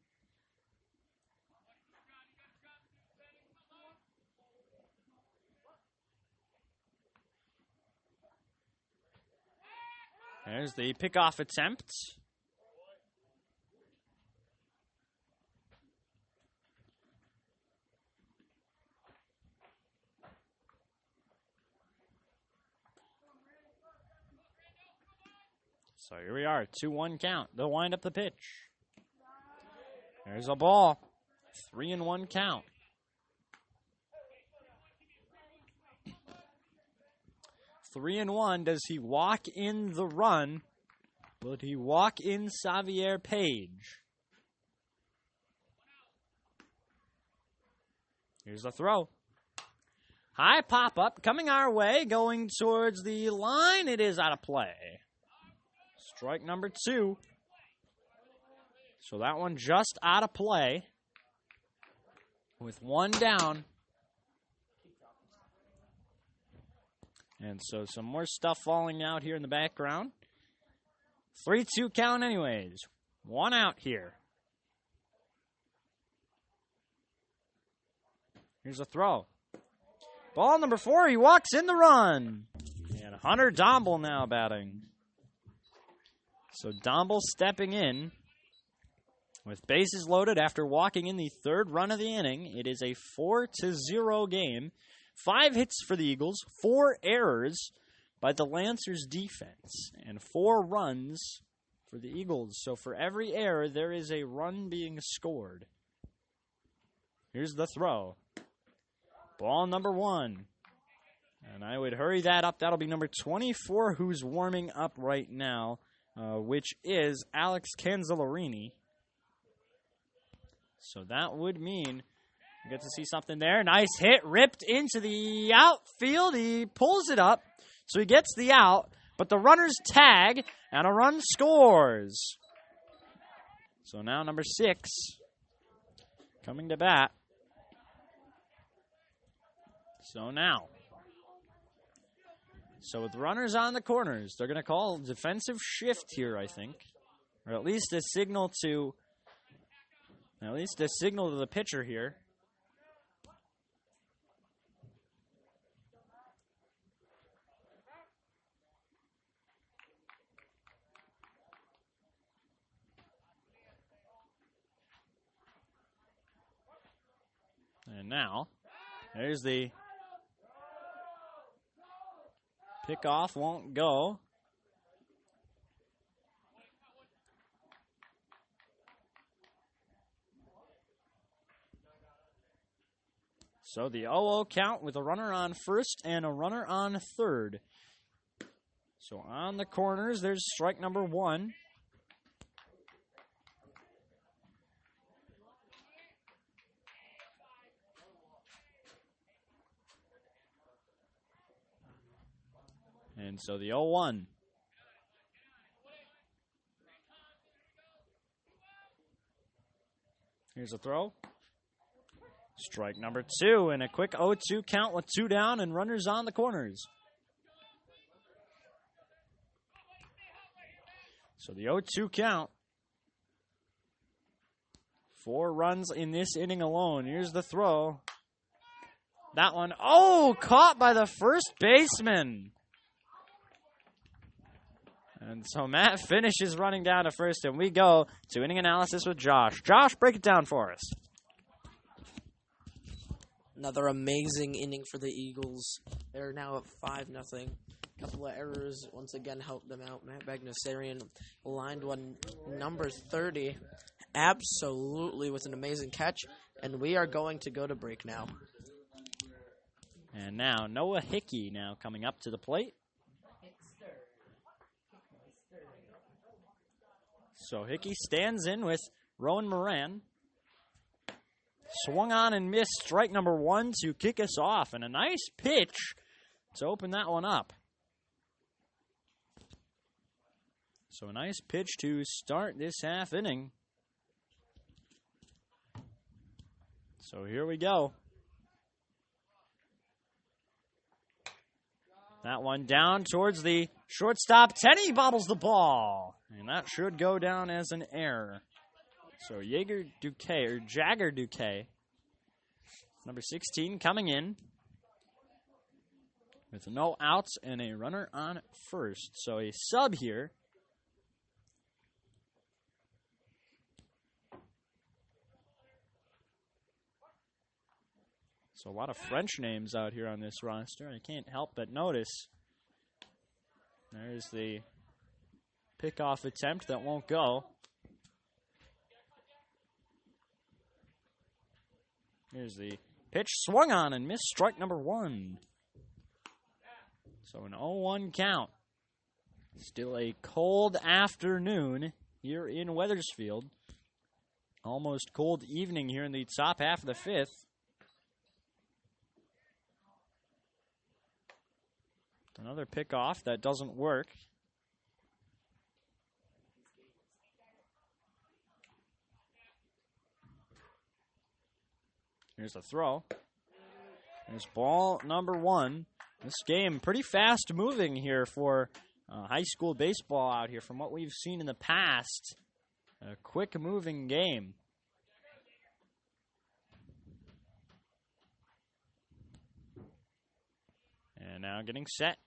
There's the pickoff attempt. So here we are, 2 1 count. They'll wind up the pitch. There's a ball. 3 and 1 count. Three and one. Does he walk in the run? Will he walk in Xavier Page? Here's the throw. High pop up coming our way, going towards the line. It is out of play. Strike number two. So that one just out of play. With one down. And so some more stuff falling out here in the background. 3 2 count, anyways. One out here. Here's a throw. Ball number four. He walks in the run. And Hunter Domble now batting. So Domble stepping in with bases loaded after walking in the third run of the inning. It is a 4 to 0 game Five hits for the Eagles, four errors by the Lancers defense, and four runs for the Eagles. So for every error, there is a run being scored. Here's the throw. Ball number one. And I would hurry that up. That'll be number 24 who's warming up right now, uh, which is Alex Canzellarini. So that would mean get to see something there. Nice hit, ripped into the outfield. He pulls it up, so he gets the out, but the runners tag, and a run scores. So now number six coming to bat. So now. So with runners on the corners, they're going to call defensive shift here, I think. Or at least a signal to at least a signal to the pitcher here. And now, there's the pickoff, won't go. So the 0 count with a runner on first and a runner on third. So on the corners, there's strike number one. And so the 0 1. Here's a throw. Strike number two, and a quick 0 2 count with two down and runners on the corners. So the 0 2 count. Four runs in this inning alone. Here's the throw. That one, oh, caught by the first baseman. And so Matt finishes running down to first, and we go to inning analysis with Josh. Josh, break it down for us. Another amazing inning for the Eagles. They're now at five nothing. A couple of errors once again helped them out. Matt Bagdasarian lined one number thirty, absolutely with an amazing catch, and we are going to go to break now. And now Noah Hickey now coming up to the plate. So Hickey stands in with Rowan Moran. Swung on and missed strike number one to kick us off, and a nice pitch to open that one up. So a nice pitch to start this half inning. So here we go. That one down towards the shortstop. Teddy bobbles the ball. And that should go down as an error. So Jaeger Duque or Jagger Duque, number 16, coming in with no outs and a runner on first. So a sub here. So a lot of French names out here on this roster. I can't help but notice. There's the pickoff attempt that won't go. Here's the pitch swung on and missed strike number one. So an 0 1 count. Still a cold afternoon here in Wethersfield. Almost cold evening here in the top half of the fifth. Another pickoff that doesn't work. Here's the throw. There's ball number one. This game pretty fast moving here for uh, high school baseball out here from what we've seen in the past. A quick moving game. And now getting set.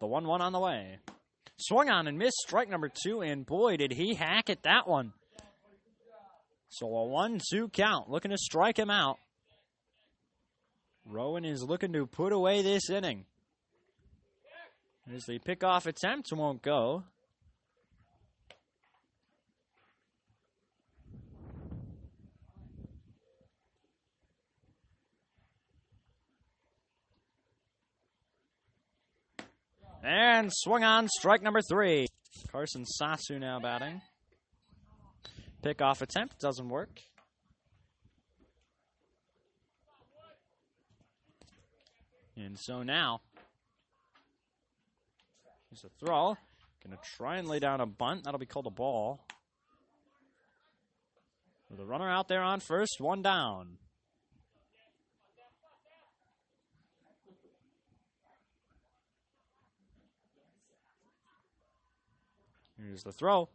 The 1 1 on the way. Swung on and missed strike number two, and boy, did he hack at that one. So a 1 2 count, looking to strike him out. Rowan is looking to put away this inning. As the pickoff attempt won't go. And swung on, strike number three. Carson Sasu now batting. Pickoff attempt doesn't work. And so now, here's a throw. Gonna try and lay down a bunt. That'll be called a ball. With a runner out there on first, one down. Here's the throw.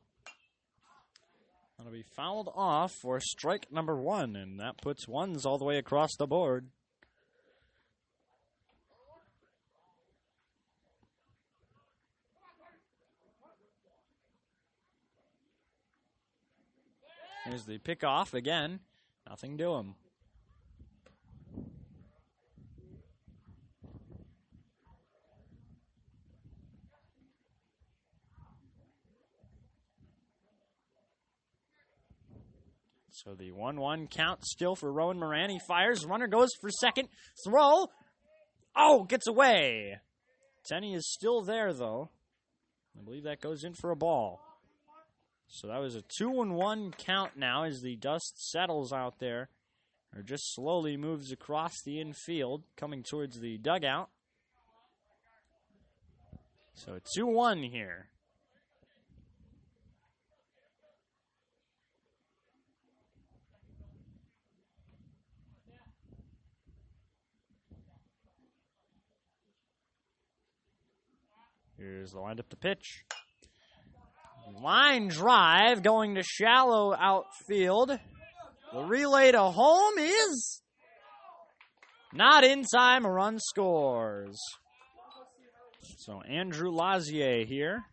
That'll be fouled off for strike number one, and that puts ones all the way across the board. Here's the pickoff again. Nothing to him. So the 1 1 count still for Rowan Moran. He fires. Runner goes for second. Throw. Oh, gets away. Tenney is still there, though. I believe that goes in for a ball. So that was a 2 and 1 count now as the dust settles out there, or just slowly moves across the infield, coming towards the dugout. So a 2 1 here. Here's the windup to pitch. Line drive going to shallow outfield. The relay to home is not in time. A run scores. So Andrew Lazier here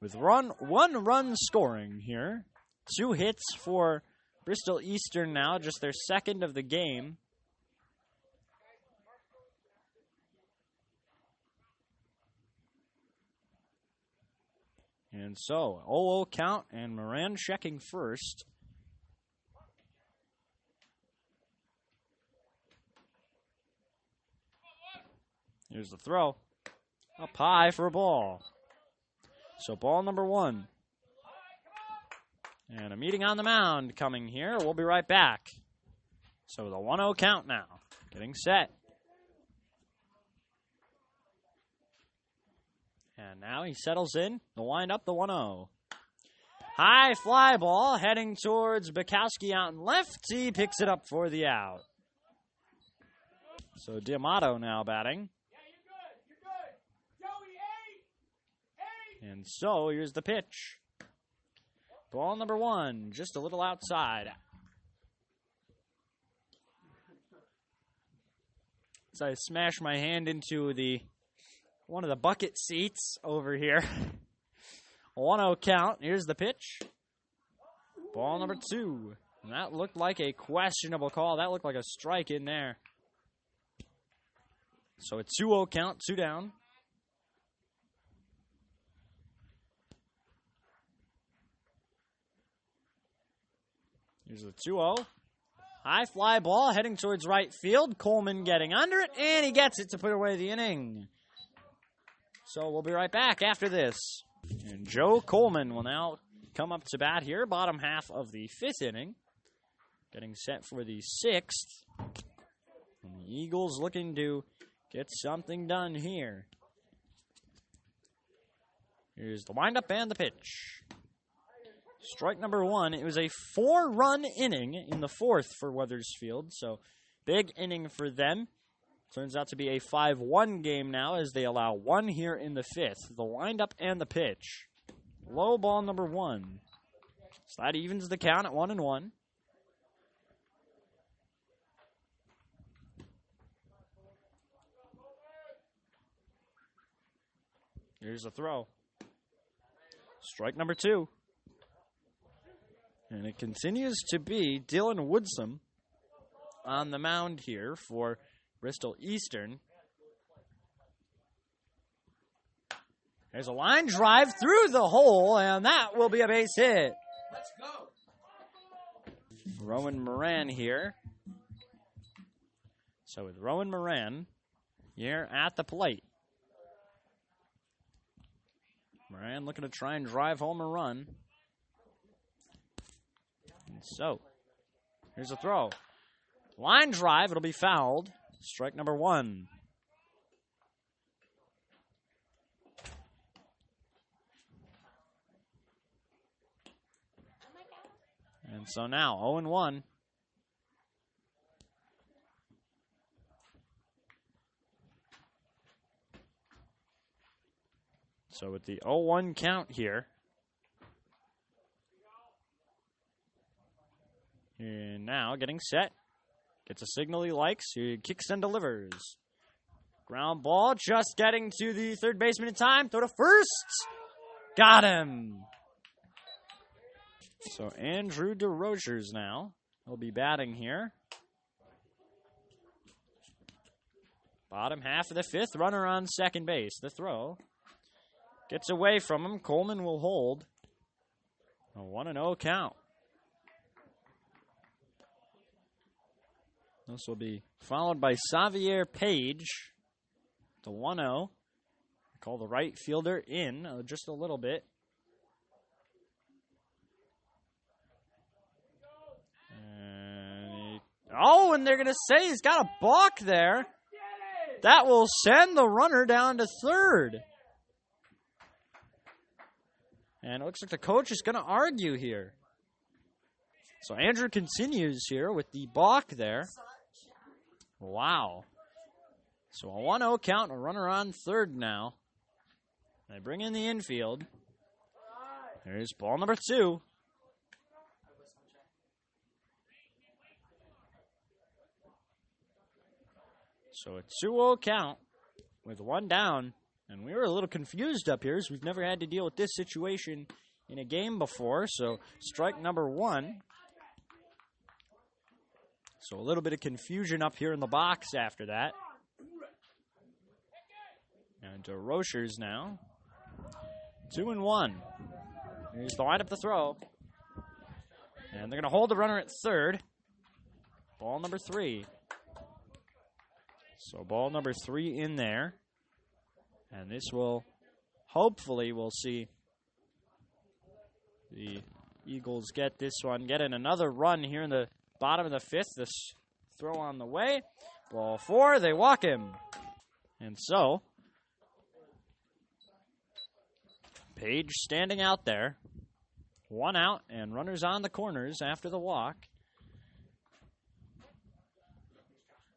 with run one run scoring here. Two hits for Bristol Eastern now, just their second of the game. And so, 0 0 count, and Moran checking first. Here's the throw. Up high for a ball. So, ball number one. And a meeting on the mound coming here. We'll be right back. So, the 1 0 count now. Getting set. And now he settles in. The wind up the 1 0. High fly ball heading towards Bukowski out in left. He picks it up for the out. So D'Amato now batting. And so here's the pitch. Ball number one, just a little outside. So I smash my hand into the one of the bucket seats over here. 1 0 count. Here's the pitch. Ball number two. And that looked like a questionable call. That looked like a strike in there. So a 2 0 count, two down. Here's the 2 0. High fly ball heading towards right field. Coleman getting under it, and he gets it to put away the inning. So we'll be right back after this. And Joe Coleman will now come up to bat here, bottom half of the fifth inning. Getting set for the sixth. And the Eagles looking to get something done here. Here's the windup and the pitch. Strike number one. It was a four run inning in the fourth for Wethersfield, so big inning for them. Turns out to be a 5 1 game now as they allow one here in the fifth. The windup and the pitch. Low ball number one. So that evens the count at 1 and 1. Here's a throw. Strike number two. And it continues to be Dylan Woodsum on the mound here for Bristol Eastern. There's a line drive through the hole, and that will be a base hit. Let's go. Rowan Moran here. So with Rowan Moran here at the plate. Moran looking to try and drive home a run. And so, here's a throw. Line drive, it'll be fouled. Strike number one. And so now 0 and 1. So with the 0 1 count here. And now getting set. Gets a signal he likes. He kicks and delivers. Ground ball just getting to the third baseman in time. Throw to first. Got him. So Andrew DeRochers now will be batting here. Bottom half of the fifth, runner on second base. The throw gets away from him. Coleman will hold. A 1 0 count. This will be followed by Xavier Page. The 1 0. Call the right fielder in uh, just a little bit. Oh, and they're going to say he's got a balk there. That will send the runner down to third. And it looks like the coach is going to argue here. So Andrew continues here with the balk there. Wow. So a 1 0 count, a runner on third now. They bring in the infield. There's ball number two. So a 2 0 count with one down. And we were a little confused up here as we've never had to deal with this situation in a game before. So strike number one. So a little bit of confusion up here in the box after that. And DeRochers now. Two and one. Here's the line up the throw. And they're going to hold the runner at third. Ball number three. So ball number three in there. And this will, hopefully, we'll see the Eagles get this one, get in another run here in the bottom of the fifth. This throw on the way. Ball four, they walk him. And so, Page standing out there. One out, and runners on the corners after the walk.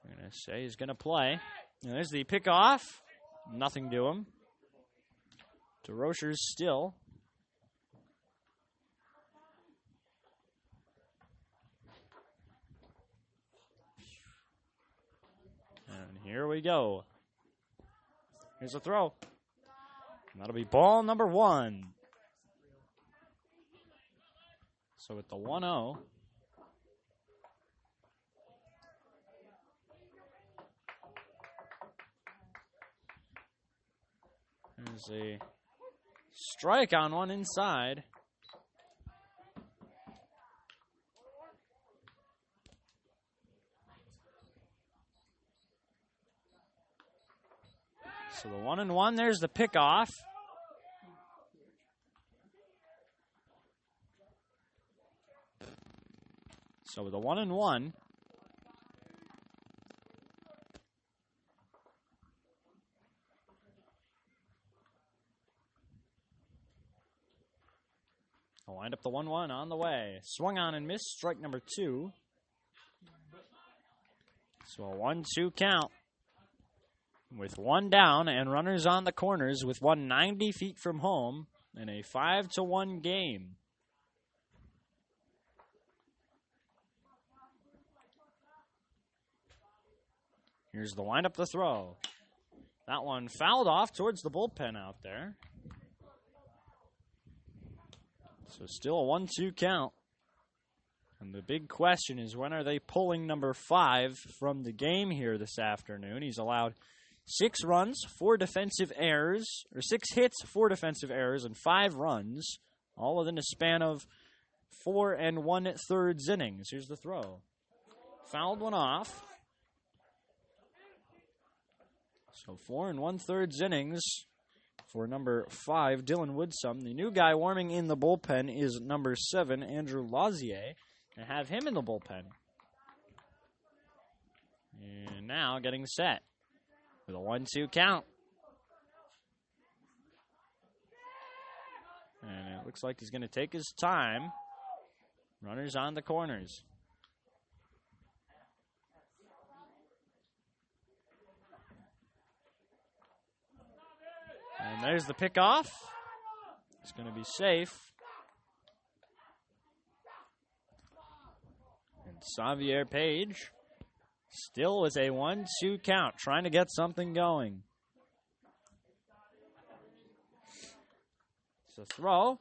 I'm going to say he's going to play. And there's the pickoff. Nothing to him. DeRochers still. And here we go. Here's a throw. That'll be ball number one. So with the 1 0. There's a strike on one inside. So the one and one, there's the pickoff. So with the one and one, I'll wind up the 1 1 on the way. Swung on and missed. Strike number two. So a 1 2 count with one down and runners on the corners with one 90 feet from home in a 5 to 1 game. Here's the windup, the throw. That one fouled off towards the bullpen out there. So still a 1 2 count. And the big question is when are they pulling number five from the game here this afternoon? He's allowed six runs, four defensive errors, or six hits, four defensive errors, and five runs, all within a span of four and one thirds innings. Here's the throw. Fouled one off. So four and one thirds innings for number five, Dylan Woodsum. The new guy warming in the bullpen is number seven, Andrew Lazier and have him in the bullpen. And now getting set with a 1 2 count. And it looks like he's going to take his time. Runners on the corners. And there's the pickoff. It's going to be safe. And Xavier Page still with a 1 2 count, trying to get something going. It's a throw,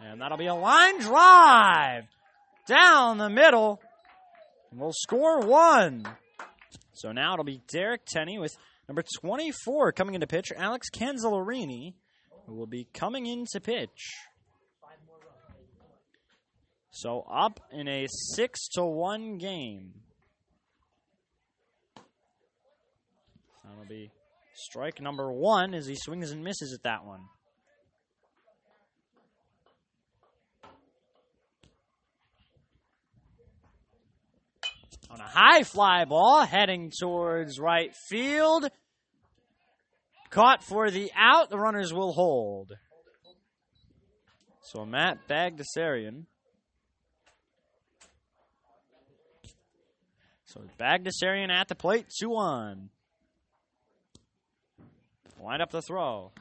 and that'll be a line drive down the middle. And we'll score one. So now it'll be Derek Tenney with number 24 coming into pitch, Alex Canzellarini, who will be coming into pitch. So up in a six to one game. That'll be strike number one as he swings and misses at that one. On a high fly ball heading towards right field. Caught for the out. The runners will hold. So Matt Bagdasarian So Bagdasarian at the plate, 2 1. Wind up the throw.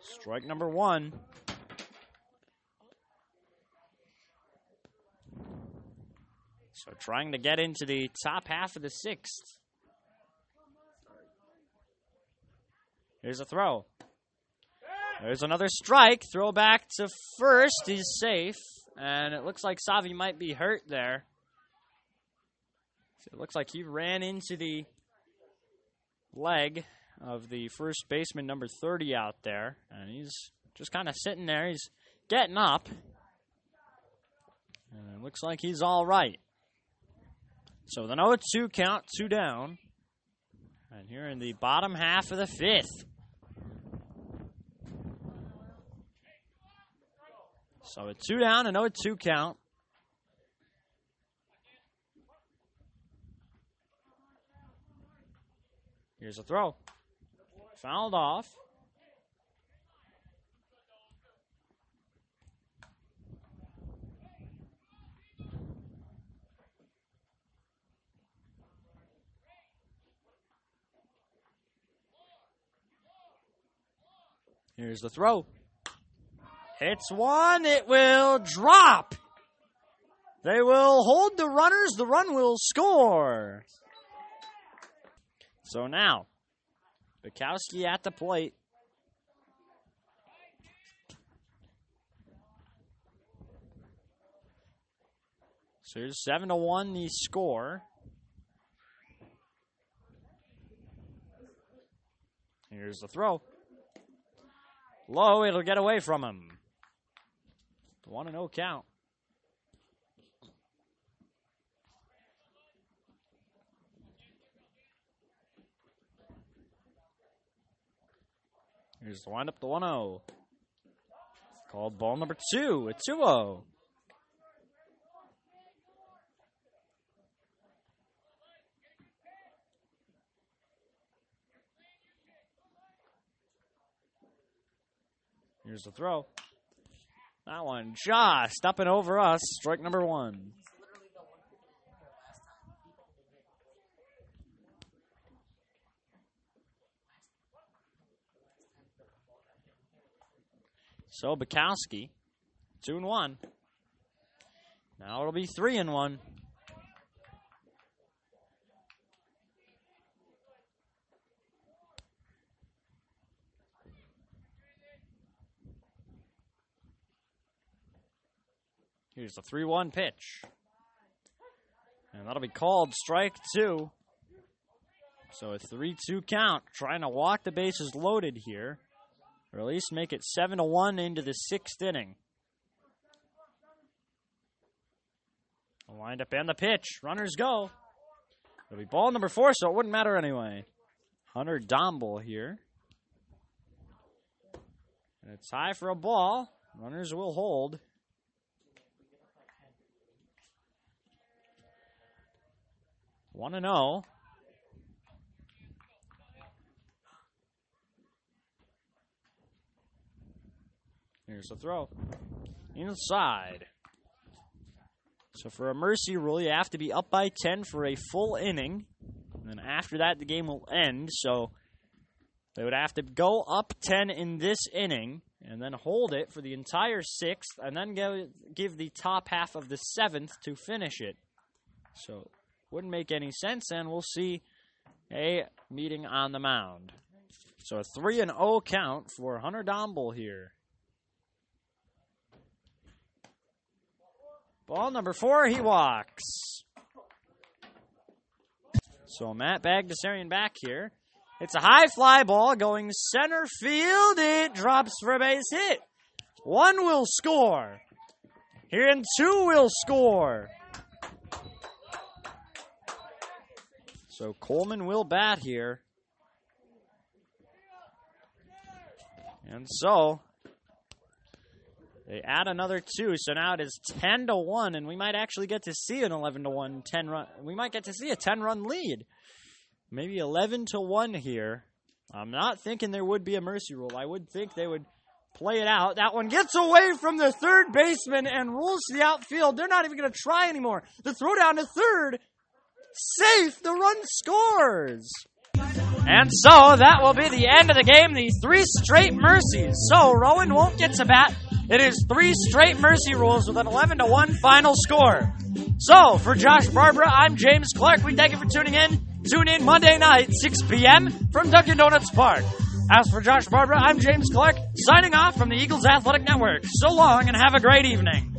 Strike number one. So trying to get into the top half of the sixth. Here's a throw. There's another strike. Throw back to first. He's safe. And it looks like Savi might be hurt there. It looks like he ran into the leg of the first baseman, number 30, out there. And he's just kind of sitting there. He's getting up. And it looks like he's all right. So the 0 2 count, two down. And here in the bottom half of the fifth. So a two down, a 0 2 count. Here's a throw. Fouled off. Here's the throw. It's one. It will drop. They will hold the runners. The run will score. So now, Bukowski at the plate. So here's seven to one the score. Here's the throw. Low, it'll get away from him. One and no count. Here's the windup, the 1 0. Called ball number two, a 2 0. Here's the throw. That one just up and over us. Strike number one. So Bukowski, two and one. Now it'll be three and one. Here's the 3 1 pitch. And that'll be called strike two. So a 3 2 count, trying to walk the bases loaded here. Or at least make it 7 to 1 into the sixth inning. The windup and the pitch. Runners go. It'll be ball number four, so it wouldn't matter anyway. Hunter Domble here. And it's high for a ball. Runners will hold. One and zero. Here's the throw. Inside. So for a mercy rule, you have to be up by 10 for a full inning. And then after that, the game will end. So they would have to go up 10 in this inning and then hold it for the entire sixth and then go, give the top half of the seventh to finish it. So wouldn't make any sense, and we'll see a meeting on the mound. So a 3 and 0 count for Hunter Domble here. Ball number four, he walks. So Matt Bagdasarian back here. It's a high fly ball going center field. It drops for a base hit. One will score. Here and two will score. So Coleman will bat here. And so they add another two, so now it is ten to one, and we might actually get to see an eleven to one 10 run. We might get to see a ten run lead, maybe eleven to one here. I'm not thinking there would be a mercy rule. I would think they would play it out. That one gets away from the third baseman and rolls to the outfield. They're not even going to try anymore. The throw down to third, safe. The run scores. And so that will be the end of the game. These three straight mercies. So Rowan won't get to bat. It is three straight mercy rules with an 11 to 1 final score. So for Josh Barbara, I'm James Clark. We thank you for tuning in. Tune in Monday night, 6 p.m. from Dunkin' Donuts Park. As for Josh Barbara, I'm James Clark, signing off from the Eagles Athletic Network. So long and have a great evening.